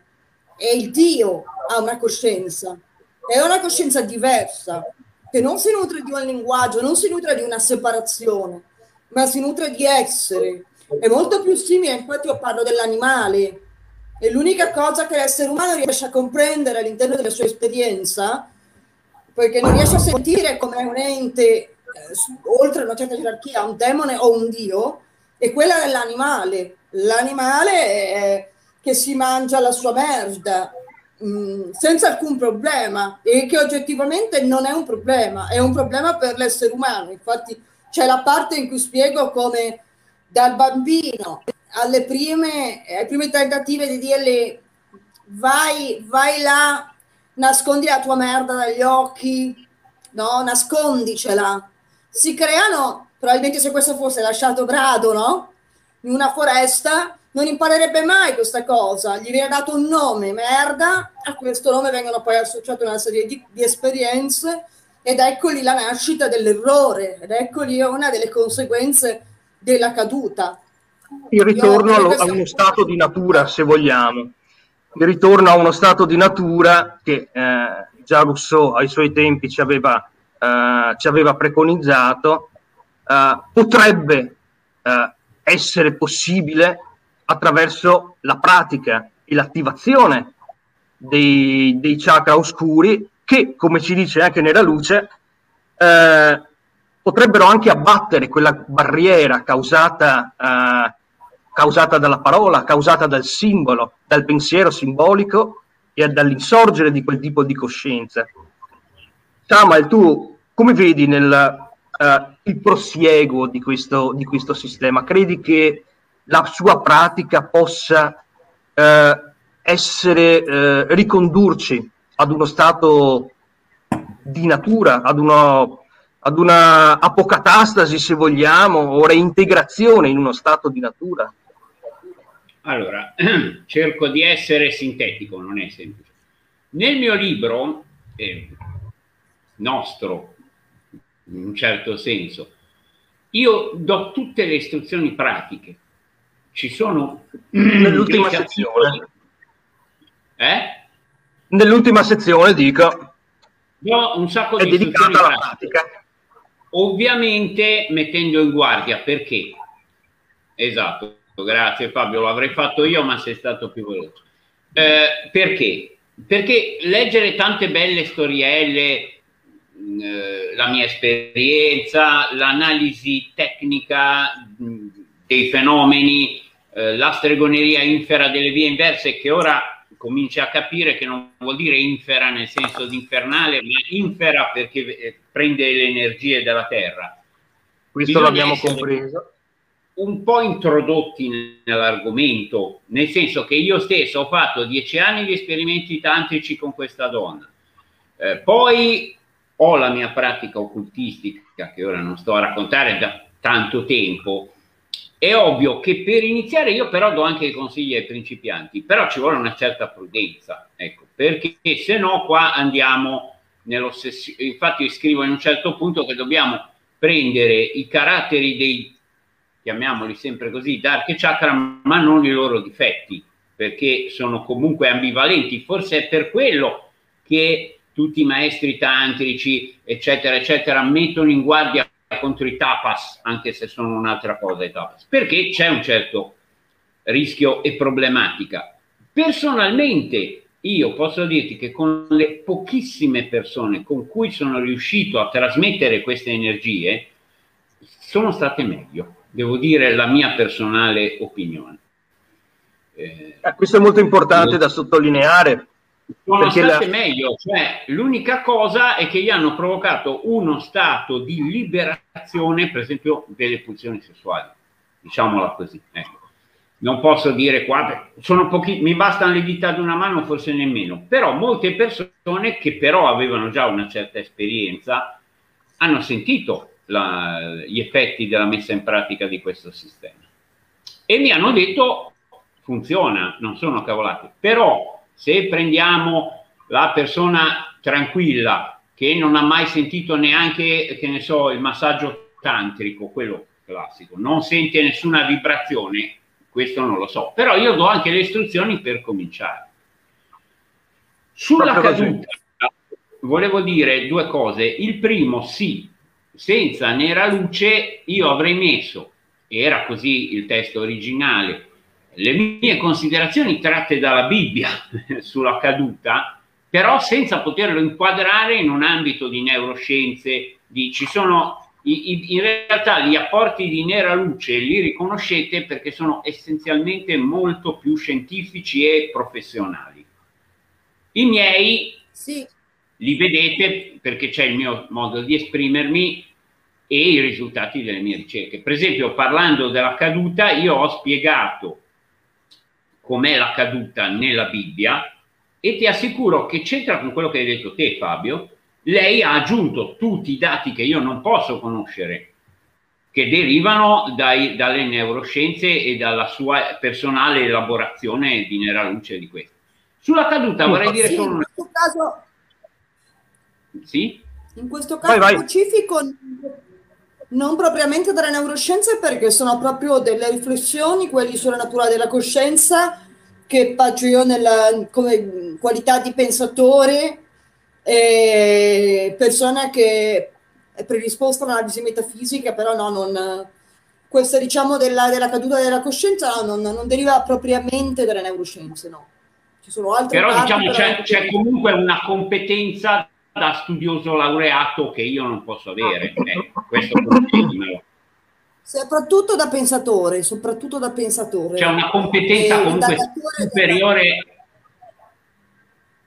e il Dio ha una coscienza, è una coscienza diversa, che non si nutre di un linguaggio, non si nutre di una separazione, ma si nutre di essere. È molto più simile, infatti io parlo dell'animale, è l'unica cosa che l'essere umano riesce a comprendere all'interno della sua esperienza perché non riesce a sentire come un ente eh, oltre una certa gerarchia, un demone o un dio, è quella dell'animale. L'animale è, che si mangia la sua merda mm, senza alcun problema e che oggettivamente non è un problema, è un problema per l'essere umano. Infatti c'è la parte in cui spiego come dal bambino alle prime, ai primi tentativi di dirgli vai, vai là nascondi la tua merda dagli occhi, no? Nascondicela. Si creano, probabilmente se questo fosse lasciato grado, no? In una foresta, non imparerebbe mai questa cosa. Gli viene dato un nome, merda, a questo nome vengono poi associate una serie di, di esperienze ed ecco lì la nascita dell'errore, ed ecco lì una delle conseguenze della caduta. Il ritorno Io, a uno stato di natura, se vogliamo il ritorno a uno stato di natura che eh, già Rousseau ai suoi tempi ci aveva, eh, ci aveva preconizzato, eh, potrebbe eh, essere possibile attraverso la pratica e l'attivazione dei, dei chakra oscuri che, come ci dice anche nella luce, eh, potrebbero anche abbattere quella barriera causata eh, causata dalla parola, causata dal simbolo, dal pensiero simbolico e dall'insorgere di quel tipo di coscienza. Samuel, tu come vedi nel, uh, il prosieguo di questo, di questo, sistema? Credi che la sua pratica possa uh, essere, uh, ricondurci ad uno stato di natura, ad, uno, ad una apocatastasi, se vogliamo, o reintegrazione in uno stato di natura? Allora, cerco di essere sintetico, non è semplice. Nel mio libro, eh, nostro, in un certo senso, io do tutte le istruzioni pratiche. Ci sono... Nell'ultima sezione. Eh? Nell'ultima sezione, dico. Do un sacco di istruzioni pratiche. Pratica. Ovviamente mettendo in guardia perché. Esatto grazie Fabio, lo avrei fatto io ma sei stato più veloce. Eh, perché? Perché leggere tante belle storielle, mm, eh, la mia esperienza, l'analisi tecnica mh, mm, dei fenomeni, eh, la stregoneria infera delle vie inverse che ora cominci a capire che non vuol dire infera nel senso di infernale, ma infera perché eh, prende le energie della terra. Questo Bisogna l'abbiamo compreso un po' introdotti nell'argomento, nel senso che io stesso ho fatto dieci anni di esperimenti tantrici con questa donna, eh, poi ho la mia pratica occultistica che ora non sto a raccontare da tanto tempo. È ovvio che per iniziare io però do anche i consigli ai principianti, però ci vuole una certa prudenza, ecco, perché se no qua andiamo nell'ossessione. Infatti io scrivo in un certo punto che dobbiamo prendere i caratteri dei chiamiamoli sempre così, Dark Chakra, ma non i loro difetti, perché sono comunque ambivalenti. Forse è per quello che tutti i maestri tantrici, eccetera, eccetera, mettono in guardia contro i tapas, anche se sono un'altra cosa i tapas, perché c'è un certo rischio e problematica. Personalmente, io posso dirti che con le pochissime persone con cui sono riuscito a trasmettere queste energie, sono state meglio devo dire la mia personale opinione. Eh, eh, questo è molto importante da sottolineare. Sono state la... meglio, cioè l'unica cosa è che gli hanno provocato uno stato di liberazione, per esempio, delle pulsioni sessuali, diciamola così. Ecco. Non posso dire qua, sono pochi, mi bastano le dita di una mano, forse nemmeno, però molte persone che però avevano già una certa esperienza hanno sentito la, gli effetti della messa in pratica di questo sistema. E mi hanno detto funziona, non sono cavolate, però se prendiamo la persona tranquilla che non ha mai sentito neanche, che ne so, il massaggio tantrico, quello classico, non sente nessuna vibrazione, questo non lo so, però io do anche le istruzioni per cominciare. Sulla caduta volevo dire due cose. Il primo, sì, senza nera luce io avrei messo, era così il testo originale, le mie considerazioni tratte dalla Bibbia sulla caduta, però senza poterlo inquadrare in un ambito di neuroscienze, di, ci sono in realtà gli apporti di nera luce li riconoscete perché sono essenzialmente molto più scientifici e professionali. I miei sì. li vedete perché c'è il mio modo di esprimermi e i risultati delle mie ricerche. Per esempio, parlando della caduta, io ho spiegato com'è la caduta nella Bibbia e ti assicuro che c'entra con quello che hai detto te, Fabio. Lei ha aggiunto tutti i dati che io non posso conoscere, che derivano dai, dalle neuroscienze e dalla sua personale elaborazione di nera luce di questo. Sulla caduta vorrei dire solo una cosa. Sì? In questo caso vai, vai. specifico non propriamente dalle neuroscienze perché sono proprio delle riflessioni, quelli sulla natura della coscienza che faccio io nella, come qualità di pensatore e persona che è predisposta all'analisi metafisica, però no, non, questa diciamo della, della caduta della coscienza no, non, non, deriva propriamente dalle neuroscienze, no. Ci sono altre però diciamo c'è, c'è comunque una competenza da studioso laureato che io non posso avere. Eh, questo Soprattutto da pensatore, soprattutto da pensatore. C'è una competenza e comunque superiore.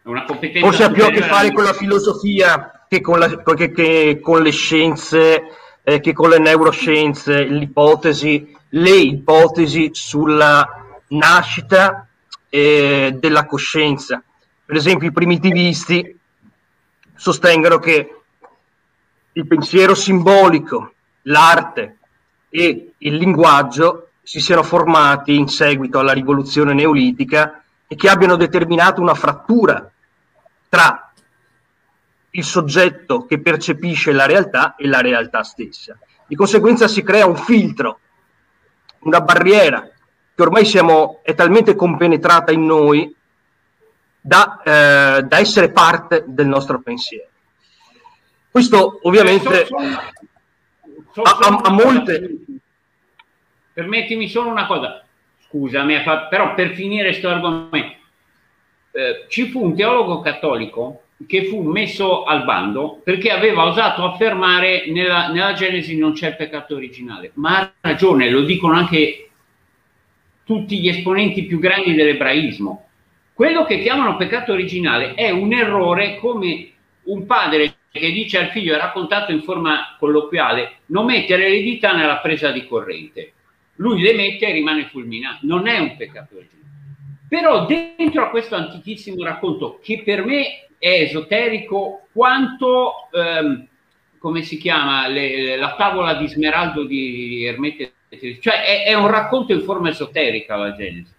Una competenza Forse ha più a che fare con la filosofia che con, la, che, che con le scienze, eh, che con le neuroscienze, l'ipotesi, le ipotesi sulla nascita eh, della coscienza. Per esempio i primitivisti sostengono che il pensiero simbolico, l'arte e il linguaggio si siano formati in seguito alla rivoluzione neolitica e che abbiano determinato una frattura tra il soggetto che percepisce la realtà e la realtà stessa. Di conseguenza si crea un filtro, una barriera che ormai siamo, è talmente compenetrata in noi da, eh, da essere parte del nostro pensiero. Questo ovviamente ha, molte... Permettimi solo una cosa, scusami, però per finire questo argomento, eh, ci fu un teologo cattolico che fu messo al bando perché aveva osato affermare nella, nella Genesi non c'è il peccato originale, ma ha ragione, lo dicono anche tutti gli esponenti più grandi dell'ebraismo. Quello che chiamano peccato originale è un errore come un padre che dice al figlio, raccontato in forma colloquiale, non mettere le dita nella presa di corrente. lui le mette e rimane fulminato. Non è un peccato originale. Però dentro a questo antichissimo racconto, che per me è esoterico quanto, ehm, come si chiama, le, la tavola di smeraldo di Ermete, cioè è, è un racconto in forma esoterica la Genesi.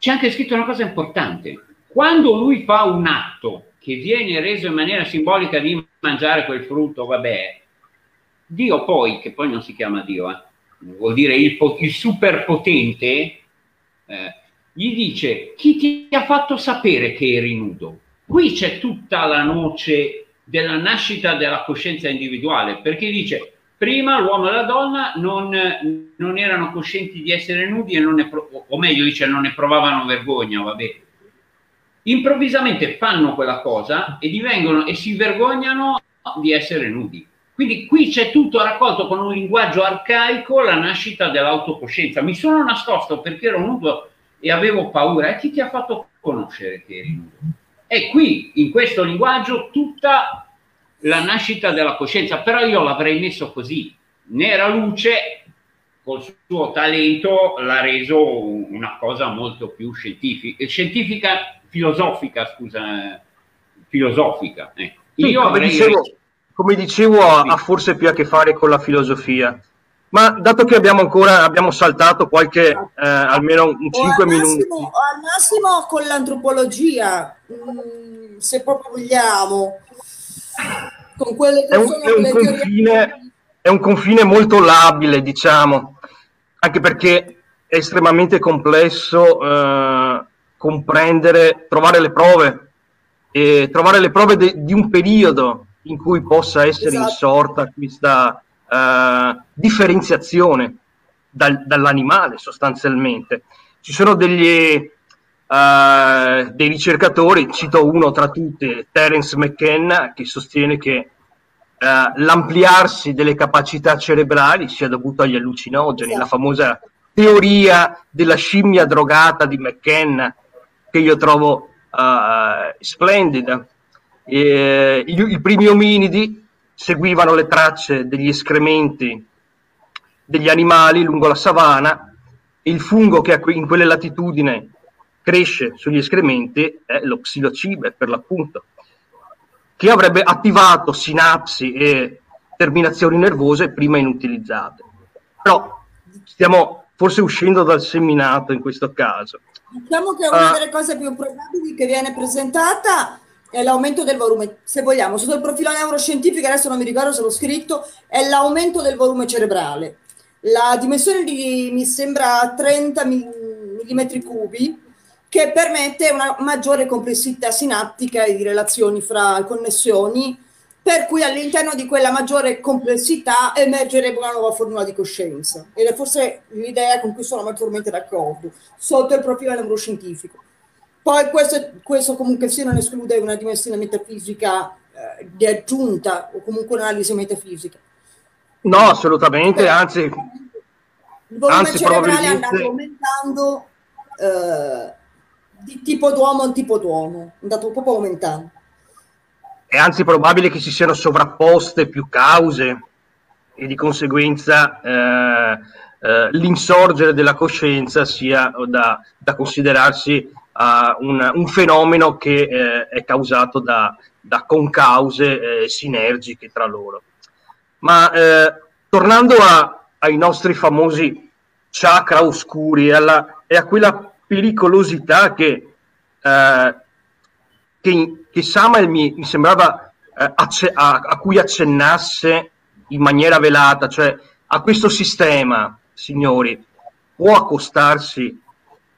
C'è anche scritto una cosa importante. Quando lui fa un atto che viene reso in maniera simbolica di mangiare quel frutto, vabbè, Dio poi, che poi non si chiama Dio, eh, vuol dire il, il superpotente, eh, gli dice chi ti ha fatto sapere che eri nudo? Qui c'è tutta la noce della nascita della coscienza individuale, perché dice prima l'uomo e la donna non, non erano coscienti di essere nudi e non ne, o meglio dice non ne provavano vergogna, vabbè. Improvvisamente fanno quella cosa e divengono e si vergognano di essere nudi. Quindi qui c'è tutto raccolto con un linguaggio arcaico la nascita dell'autocoscienza. Mi sono nascosto perché ero nudo e avevo paura. E chi ti ha fatto conoscere che eri nudo? È qui, in questo linguaggio, tutta la nascita della coscienza. Però io l'avrei messo così. Nera luce, col suo talento, l'ha reso una cosa molto più scientifica, scientifica filosofica, scusa, filosofica. Ecco. Io avrei... Dicevo come dicevo, ha, ha, forse più a che fare con la filosofia. Ma dato che abbiamo ancora abbiamo saltato qualche eh, almeno un 5 minuti. O al massimo con l'antropologia, mh, mm, se proprio vogliamo. Con quelle che è un, sono è un confine, è un confine molto labile, diciamo, anche perché è estremamente complesso eh, comprendere, trovare le prove, e trovare le prove de, di un periodo in cui possa essere esatto. insorta questa uh, differenziazione dal, dall'animale sostanzialmente. Ci sono degli, uh, dei ricercatori, cito uno tra tutti, Terence McKenna, che sostiene che uh, l'ampliarsi delle capacità cerebrali sia dovuto agli allucinogeni, esatto. la famosa teoria della scimmia drogata di McKenna, che io trovo splendida eh, i, i primi ominidi seguivano le tracce degli escrementi degli animali lungo la savana il fungo che in quelle latitudini cresce sugli escrementi è lo xilocibe per l'appunto, che avrebbe attivato sinapsi e terminazioni nervose prima inutilizzate. Però stiamo forse uscendo dal seminato in questo caso. Diciamo che una uh, delle cose più probabili che viene presentata è l'aumento del volume, se vogliamo, sotto il profilo neuroscientifico, adesso non mi ricordo se l'ho scritto, è l'aumento del volume cerebrale. La dimensione di, mi sembra, 30 mm cubi, che permette una maggiore complessità sinaptica e di relazioni fra connessioni, per cui all'interno di quella maggiore complessità emergerebbe una nuova formula di coscienza. Ed è forse l'idea con cui sono maggiormente d'accordo, sotto il profilo neuroscientifico. Poi questo, questo comunque sì non esclude una dimensione metafisica eh, di aggiunta o comunque un'analisi metafisica. No, assolutamente, anzi... Il volume anzi, cerebrale è andato aumentando eh, di tipo d'uomo in tipo d'uomo, è andato proprio aumentando. È anzi probabile che si siano sovrapposte più cause e di conseguenza eh, eh, l'insorgere della coscienza sia da, da considerarsi uh, un, un, fenomeno che eh, è causato da, da concause eh, sinergiche tra loro. Ma eh, tornando a, ai nostri famosi chakra oscuri alla, e a quella pericolosità che, eh, che, che Samuel mi, mi sembrava eh, acce, a, a cui accennasse in maniera velata, cioè a questo sistema, signori, può accostarsi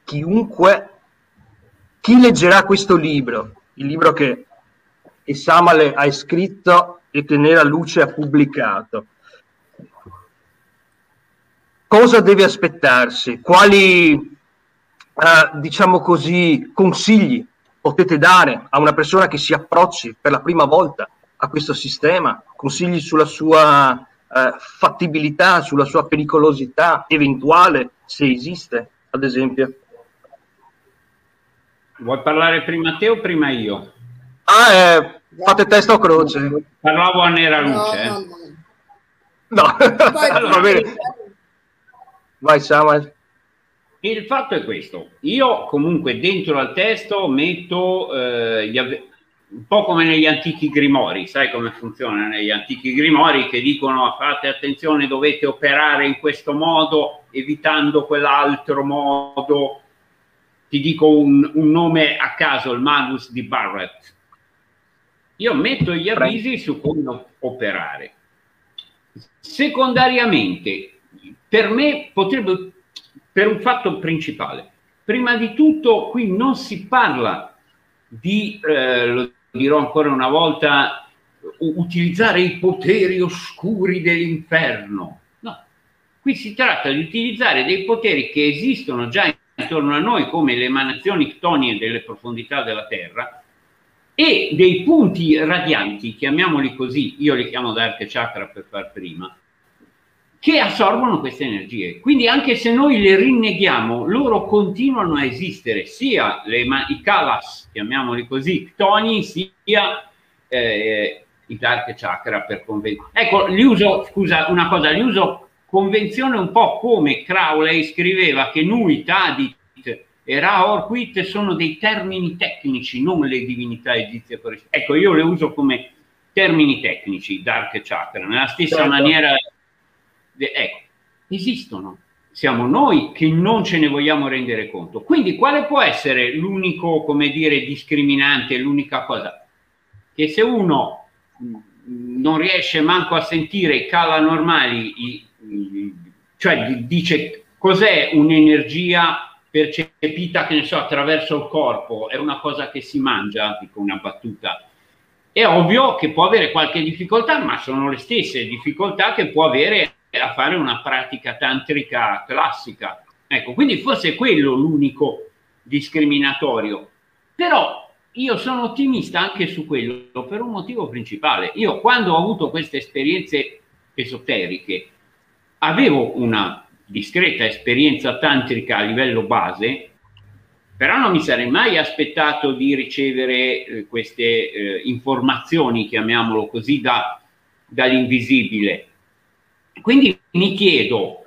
chiunque chi leggerà questo libro, il libro che, che Samale ha scritto e che Nera Luce ha pubblicato, cosa deve aspettarsi? Quali, eh, diciamo così, consigli potete dare a una persona che si approcci per la prima volta a questo sistema? Consigli sulla sua eh, fattibilità, sulla sua pericolosità eventuale, se esiste, ad esempio? Vuoi parlare prima te o prima io? Ah, eh, fate testa o croce? Parlavo a nera luce. No, no, no. no. allora, va bene. Vai Samuel. Il fatto è questo, io comunque dentro al testo metto eh, gli, un po' come negli antichi grimori, sai come funziona negli antichi grimori che dicono fate attenzione, dovete operare in questo modo, evitando quell'altro modo. Ti dico un, un nome a caso, il Magus di Barrett. Io metto gli avvisi su come operare. Secondariamente, per me potrebbe per un fatto principale. Prima di tutto, qui non si parla di, eh, lo dirò ancora una volta, utilizzare i poteri oscuri dell'inferno. No, qui si tratta di utilizzare dei poteri che esistono già intorno a noi come le emanazioni ctonie delle profondità della Terra e dei punti radianti, chiamiamoli così, io li chiamo Dark Chakra per far prima, che assorbono queste energie. Quindi anche se noi le rinneghiamo, loro continuano a esistere, sia le, i Kalas, chiamiamoli così, Toni, sia eh, i Dark Chakra per convenzione. Ecco, li uso, scusa, una cosa, li uso convenzione un po' come Crowley scriveva che Nuit, Adit e Ra Orquit sono dei termini tecnici, non le divinità egizie. Ecco, io le uso come termini tecnici, Dark Chakra, nella stessa certo. maniera ecco, esistono. Siamo noi che non ce ne vogliamo rendere conto. Quindi quale può essere l'unico, come dire, discriminante, l'unica cosa? Che se uno non riesce manco a sentire cala normali, cioè dice cos'è un'energia percepita, che ne so, attraverso il corpo, è una cosa che si mangia, dico una battuta, è ovvio che può avere qualche difficoltà, ma sono le stesse difficoltà che può avere a fare una pratica tantrica classica. Ecco, quindi forse è quello l'unico discriminatorio. Però io sono ottimista anche su quello per un motivo principale. Io quando ho avuto queste esperienze esoteriche avevo una discreta esperienza tantrica a livello base, però non mi sarei mai aspettato di ricevere eh, queste eh, informazioni, chiamiamolo così, da, dall'invisibile. Quindi mi chiedo,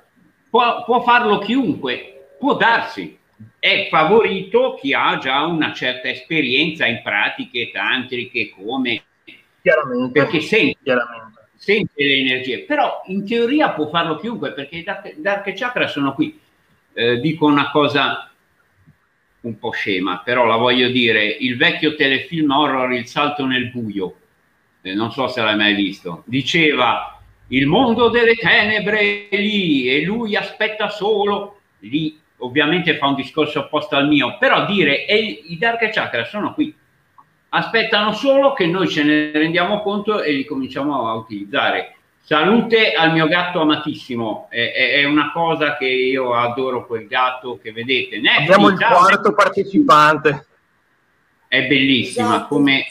può, può farlo chiunque? Può darsi, è favorito chi ha già una certa esperienza in pratiche tantriche come chiaramente, perché sente, chiaramente. sente le energie. Però in teoria può farlo chiunque perché i dark, dark chakra sono qui. Eh, dico una cosa un po' scema però la voglio dire. Il vecchio telefilm horror Il salto nel buio. Eh, non so se l'hai mai visto. Diceva il mondo delle tenebre è lì e lui aspetta solo, lì ovviamente fa un discorso opposto al mio, però dire e i Dark Chakra sono qui, aspettano solo che noi ce ne rendiamo conto e li cominciamo a utilizzare. Salute al mio gatto amatissimo, è, è una cosa che io adoro quel gatto che vedete. Nefti, Abbiamo il quarto partecipante. È bellissima esatto. come...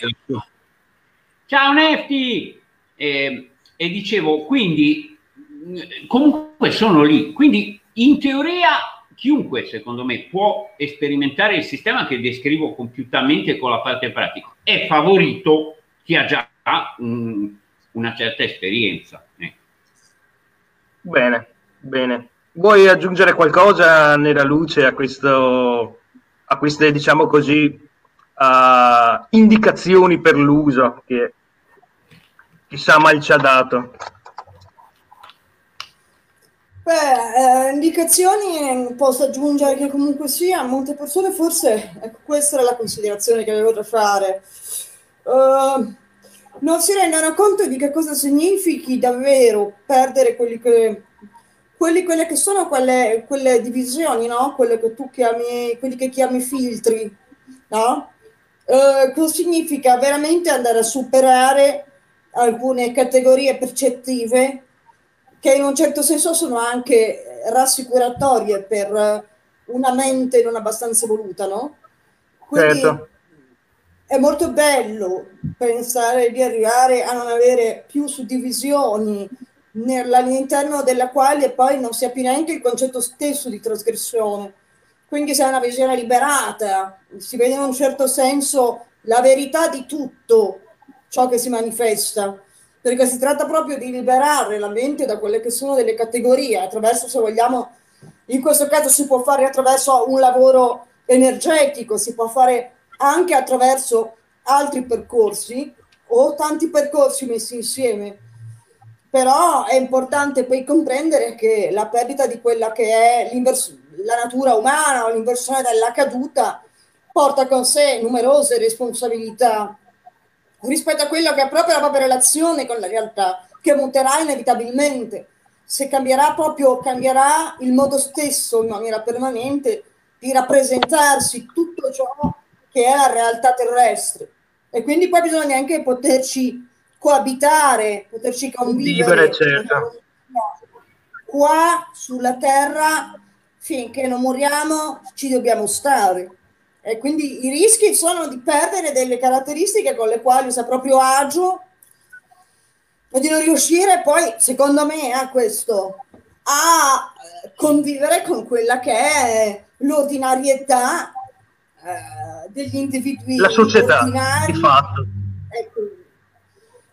Ciao Nefti! Eh, e dicevo, quindi comunque sono lì, quindi in teoria chiunque secondo me può sperimentare il sistema che descrivo compiutamente con la parte pratica, è favorito chi ha già un, una certa esperienza. Eh. Bene, bene. Vuoi aggiungere qualcosa nella luce a, questo, a queste, diciamo così, uh, indicazioni per l'uso che Chissà mai ci ha dato. Beh, eh, indicazioni posso aggiungere che comunque sia, molte persone forse, ecco, questa era la considerazione che avevo da fare, uh, non si rendono conto di che cosa significhi davvero perdere quelli che, quelli, quelle che sono quelle, quelle divisioni, no? Quelle che tu chiami, quelli che chiami filtri, no? Uh, cosa significa veramente andare a superare alcune categorie percettive che in un certo senso sono anche rassicuratorie per una mente non abbastanza evoluta, no? Quindi certo. è molto bello pensare di arrivare a non avere più suddivisioni all'interno della quale poi non si ha più neanche il concetto stesso di trasgressione. Quindi si ha una visione liberata, si vede in un certo senso la verità di tutto, ciò che si manifesta, perché si tratta proprio di liberare la mente da quelle che sono delle categorie, attraverso, se vogliamo, In questo caso si può fare attraverso un lavoro energetico, si può fare anche attraverso altri percorsi o tanti percorsi messi insieme. Però è importante poi comprendere che la perdita di quella che è la natura umana o l'inversione della caduta porta con sé numerose responsabilità rispetto a quello che è proprio la propria relazione con la realtà, che muterà inevitabilmente. Se cambierà proprio, cambierà il modo stesso in maniera permanente di rappresentarsi tutto ciò che è la realtà terrestre. E quindi poi bisogna anche poterci coabitare, poterci convivere. Certo. Qua sulla terra, finché non moriamo, ci dobbiamo stare. E quindi i rischi sono di perdere delle caratteristiche con le quali si è proprio agio e di non riuscire poi, secondo me, a questo, a eh, convivere con quella che è l'ordinarietà eh, degli individui. La società, ordinari. di fatto. Ecco.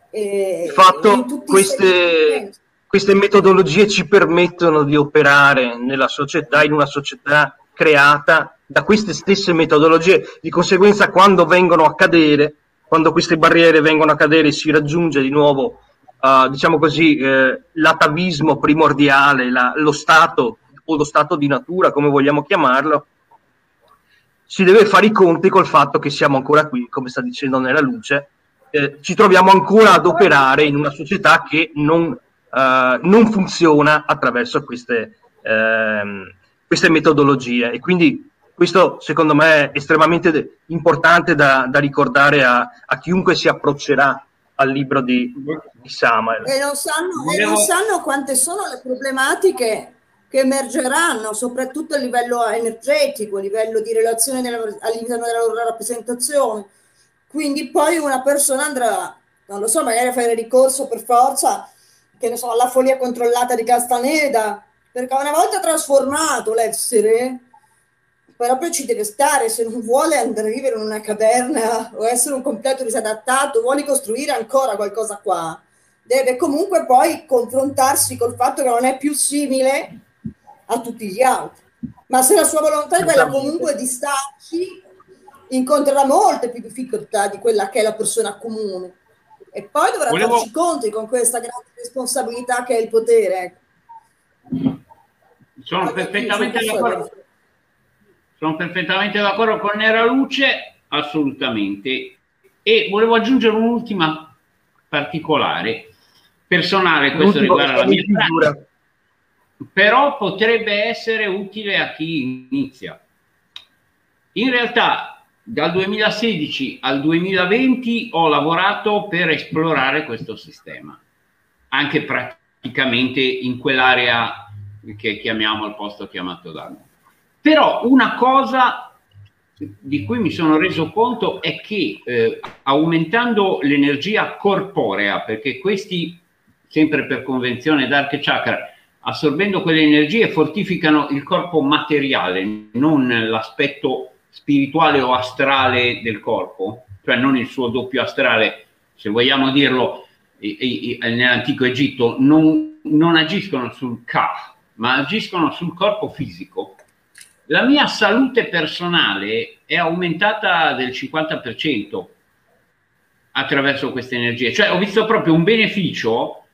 E, di fatto queste, queste metodologie ci permettono di operare nella società, in una società creata da queste stesse metodologie. Di conseguenza, quando vengono a cadere, quando queste barriere vengono a cadere, si raggiunge di nuovo, uh, diciamo così, eh, l'atavismo primordiale, la, lo stato o lo stato di natura, come vogliamo chiamarlo. Si deve fare i conti col fatto che siamo ancora qui, come sta dicendo nella luce, eh, ci troviamo ancora ad operare in una società che non, uh, non funziona attraverso queste, ehm, queste metodologie e quindi questo secondo me è estremamente importante da, da ricordare a, a, chiunque si approccerà al libro di, di Samuel. E non, sanno, e non sanno quante sono le problematiche che emergeranno, soprattutto a livello energetico, a livello di relazione nella, all'interno della loro rappresentazione. Quindi poi una persona andrà, non lo so, magari a fare ricorso per forza, che ne so, alla follia controllata di Castaneda, perché una volta trasformato l'essere, proprio ci deve stare, se non vuole andare a vivere in una caverna o essere un completo disadattato, vuole costruire ancora qualcosa qua, deve comunque poi confrontarsi col fatto che non è più simile a tutti gli altri. Ma se la sua volontà è quella comunque di starci, incontrerà molte più difficoltà di quella che è la persona comune. E poi dovrà Volevo... farci conti con questa grande responsabilità che è il potere. Sono perfettamente d'accordo sono perfettamente d'accordo con Nera Luce, assolutamente. E volevo aggiungere un'ultima particolare, personale, questo riguarda la mia pratica, però potrebbe essere utile a chi inizia. In realtà dal 2016 al 2020 ho lavorato per esplorare questo sistema, anche praticamente in quell'area che chiamiamo il posto chiamato da noi. Però una cosa di cui mi sono reso conto è che eh, aumentando l'energia corporea, perché questi, sempre per convenzione Dark Chakra, assorbendo quelle energie fortificano il corpo materiale, non l'aspetto spirituale o astrale del corpo, cioè non il suo doppio astrale, se vogliamo dirlo, nell'antico Egitto, non, non agiscono sul Ka, ma agiscono sul corpo fisico la mia salute personale è aumentata del 50% attraverso queste energie, cioè ho visto proprio un beneficio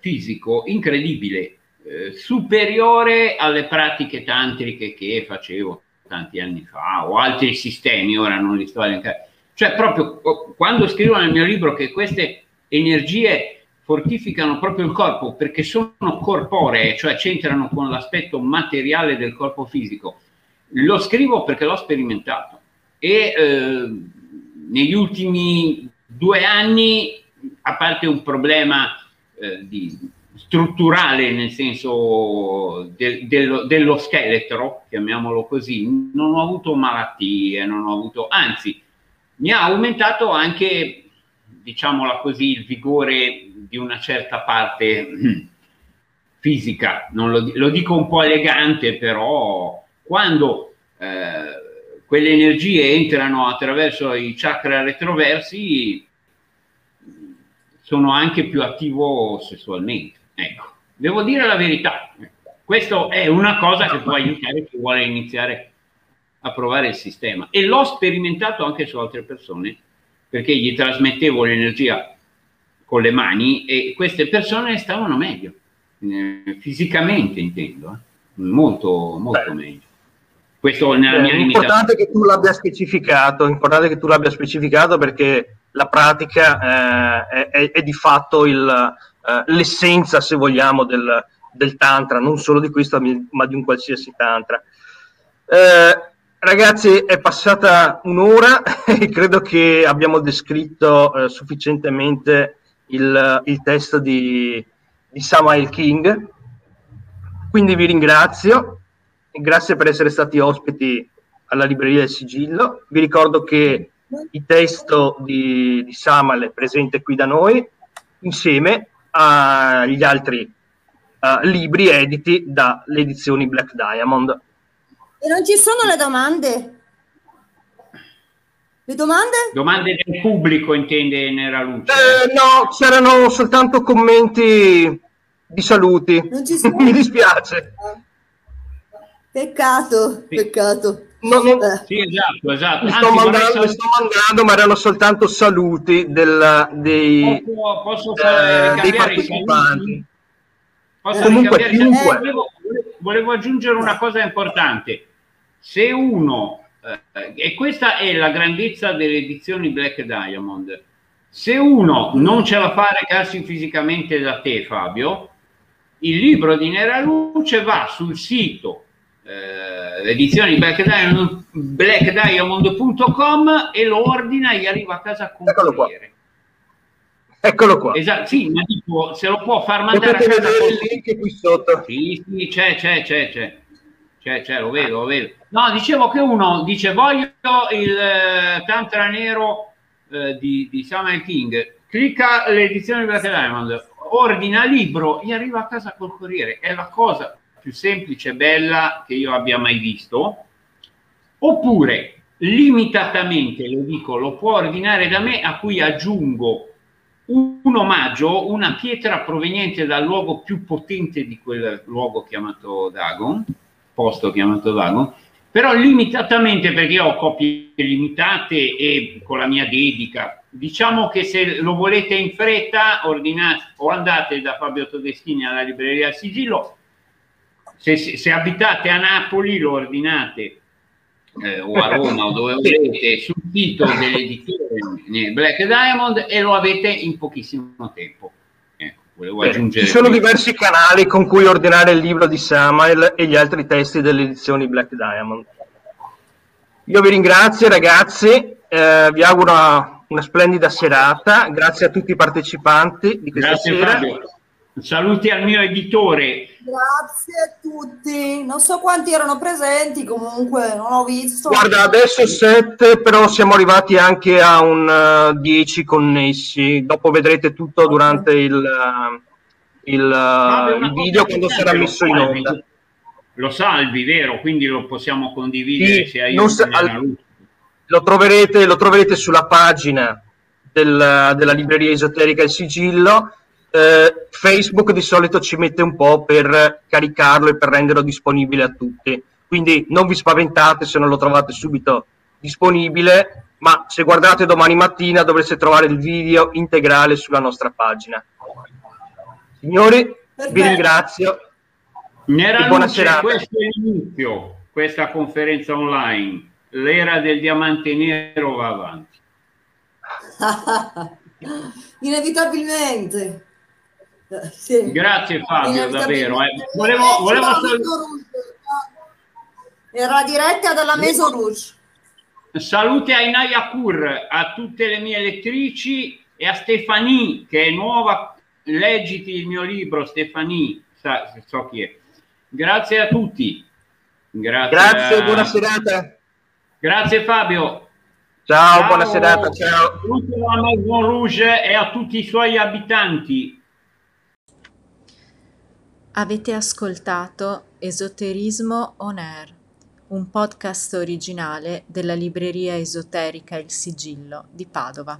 fisico incredibile, eh, superiore alle pratiche tantriche che facevo tanti anni fa o altri sistemi, ora non li sto a elencare. Cioè proprio quando scrivo nel mio libro che queste energie fortificano proprio il corpo perché sono corporee, cioè c'entrano con l'aspetto materiale del corpo fisico lo scrivo perché l'ho sperimentato e eh, negli ultimi due anni, a parte un problema eh, di, strutturale, nel senso de, dello, dello scheletro, chiamiamolo così, non ho avuto malattie, non ho avuto, anzi, mi ha aumentato anche, diciamola così, il vigore di una certa parte fisica. Non lo, lo dico un po' elegante, però quando eh, quelle energie entrano attraverso i chakra retroversi, sono anche più attivo sessualmente. Ecco, devo dire la verità. Questo è una cosa che può aiutare chi vuole iniziare a provare il sistema. E l'ho sperimentato anche su altre persone, perché gli trasmettevo l'energia con le mani e queste persone stavano meglio, eh, fisicamente intendo, eh. molto, molto Beh. meglio. Questo nella mia L'importante è che tu l'abbia specificato, importante che tu l'abbia specificato perché la pratica eh, è, è, di fatto il, eh, l'essenza, se vogliamo, del, del, tantra, non solo di questo, ma di un qualsiasi tantra. Eh, ragazzi, è passata un'ora e credo che abbiamo descritto eh, sufficientemente il, il test di, di Samael King. Quindi vi ringrazio, grazie per essere stati ospiti alla libreria del sigillo. Vi ricordo che il testo di, di Samal è presente qui da noi, insieme agli altri uh, libri editi dalle edizioni Black Diamond. E non ci sono le domande? Le domande? Domande del pubblico intende Nera Luce? Eh, no, c'erano soltanto commenti di saluti. Mi dispiace. Peccato, sì. peccato. No, no, eh. Sì, esatto, esatto. Mi sto, mandando, sto, mandando, ma erano soltanto saluti del, dei, posso, posso eh, dei partecipanti. Posso Comunque, chiunque. Volevo, volevo aggiungere una cosa importante. Se uno eh, e questa è la grandezza delle edizioni Black Diamond. Se uno non ce la fa a recarsi fisicamente da te, Fabio, il libro di Nera Luce va sul sito eh, edizioni Black Diamond, blackdiamond.com e lo ordina e gli arriva a casa con Eccolo qua. Eccolo qua. Esatto, sì, ma dico, se lo può far mandare Potete a casa. Vedere il link qui sotto. Sì, sì, c'è, c'è, c'è, c'è. C'è, c'è, lo vedo, lo vedo. No, dicevo che uno dice voglio il eh, Tantra Nero eh, di, di Samuel King, clicca l'edizione di Black Diamond, ordina libro, gli arriva a casa col corriere. È la cosa più semplice e bella che io abbia mai visto. Oppure limitatamente, lo dico, lo può ordinare da me, a cui aggiungo un omaggio, una pietra proveniente dal luogo più potente di quel luogo chiamato Dagon, posto chiamato Dagon, però limitatamente perché ho copie limitate e con la mia dedica. Diciamo che se lo volete in fretta, ordinate o andate da Fabio Todeschini alla libreria Sigillo. Se, se, abitate a Napoli, lo ordinate eh, o a Roma o dove volete sul sito dell'editore Black Diamond e lo avete in pochissimo tempo. Volevo aggiungere. Ci sono diversi canali con cui ordinare il libro di Samuel e gli altri testi delle edizioni Black Diamond. Io vi ringrazio ragazzi, eh, vi auguro una, una, splendida serata, grazie a tutti i partecipanti di questa grazie, sera. Fabio. Saluti al mio editore. Grazie a tutti. Non so quanti erano presenti, comunque non ho visto. Guarda, adesso sette, però siamo arrivati anche a un 10 uh, connessi. Dopo vedrete tutto okay. durante il, uh, il, uh, il video quando sarà messo in onda. Lo salvi, vero? Quindi lo possiamo condividere sì, se hai sa- al- lo, troverete, lo troverete sulla pagina del, della libreria esoterica Il Sigillo eh, Facebook di solito ci mette un po' per caricarlo e per renderlo disponibile a tutti. Quindi non vi spaventate se non lo trovate subito disponibile, ma se guardate domani mattina dovreste trovare il video integrale sulla nostra pagina. Signori, Perfetto. vi ringrazio. Nera buona serata. Questo è l'inizio, questa conferenza online. L'era del diamante nero va avanti. Inevitabilmente. Sì. Grazie Fabio, davvero. Eh. Volevo, volevo Era diretta dalla Maison Rouge. Salute a Inaya Kur, a tutte le mie lettrici e a Stefanie che è nuova. Leggiti il mio libro, Stefanie, sa, so chi è. Grazie a tutti. Grazie, Grazie a... buona serata. Grazie Fabio. Ciao, ciao, buona serata. Ciao. Saluto a Maison Rouge e a tutti i suoi abitanti. Avete ascoltato Esoterismo On Air, un podcast originale della libreria esoterica Il Sigillo di Padova.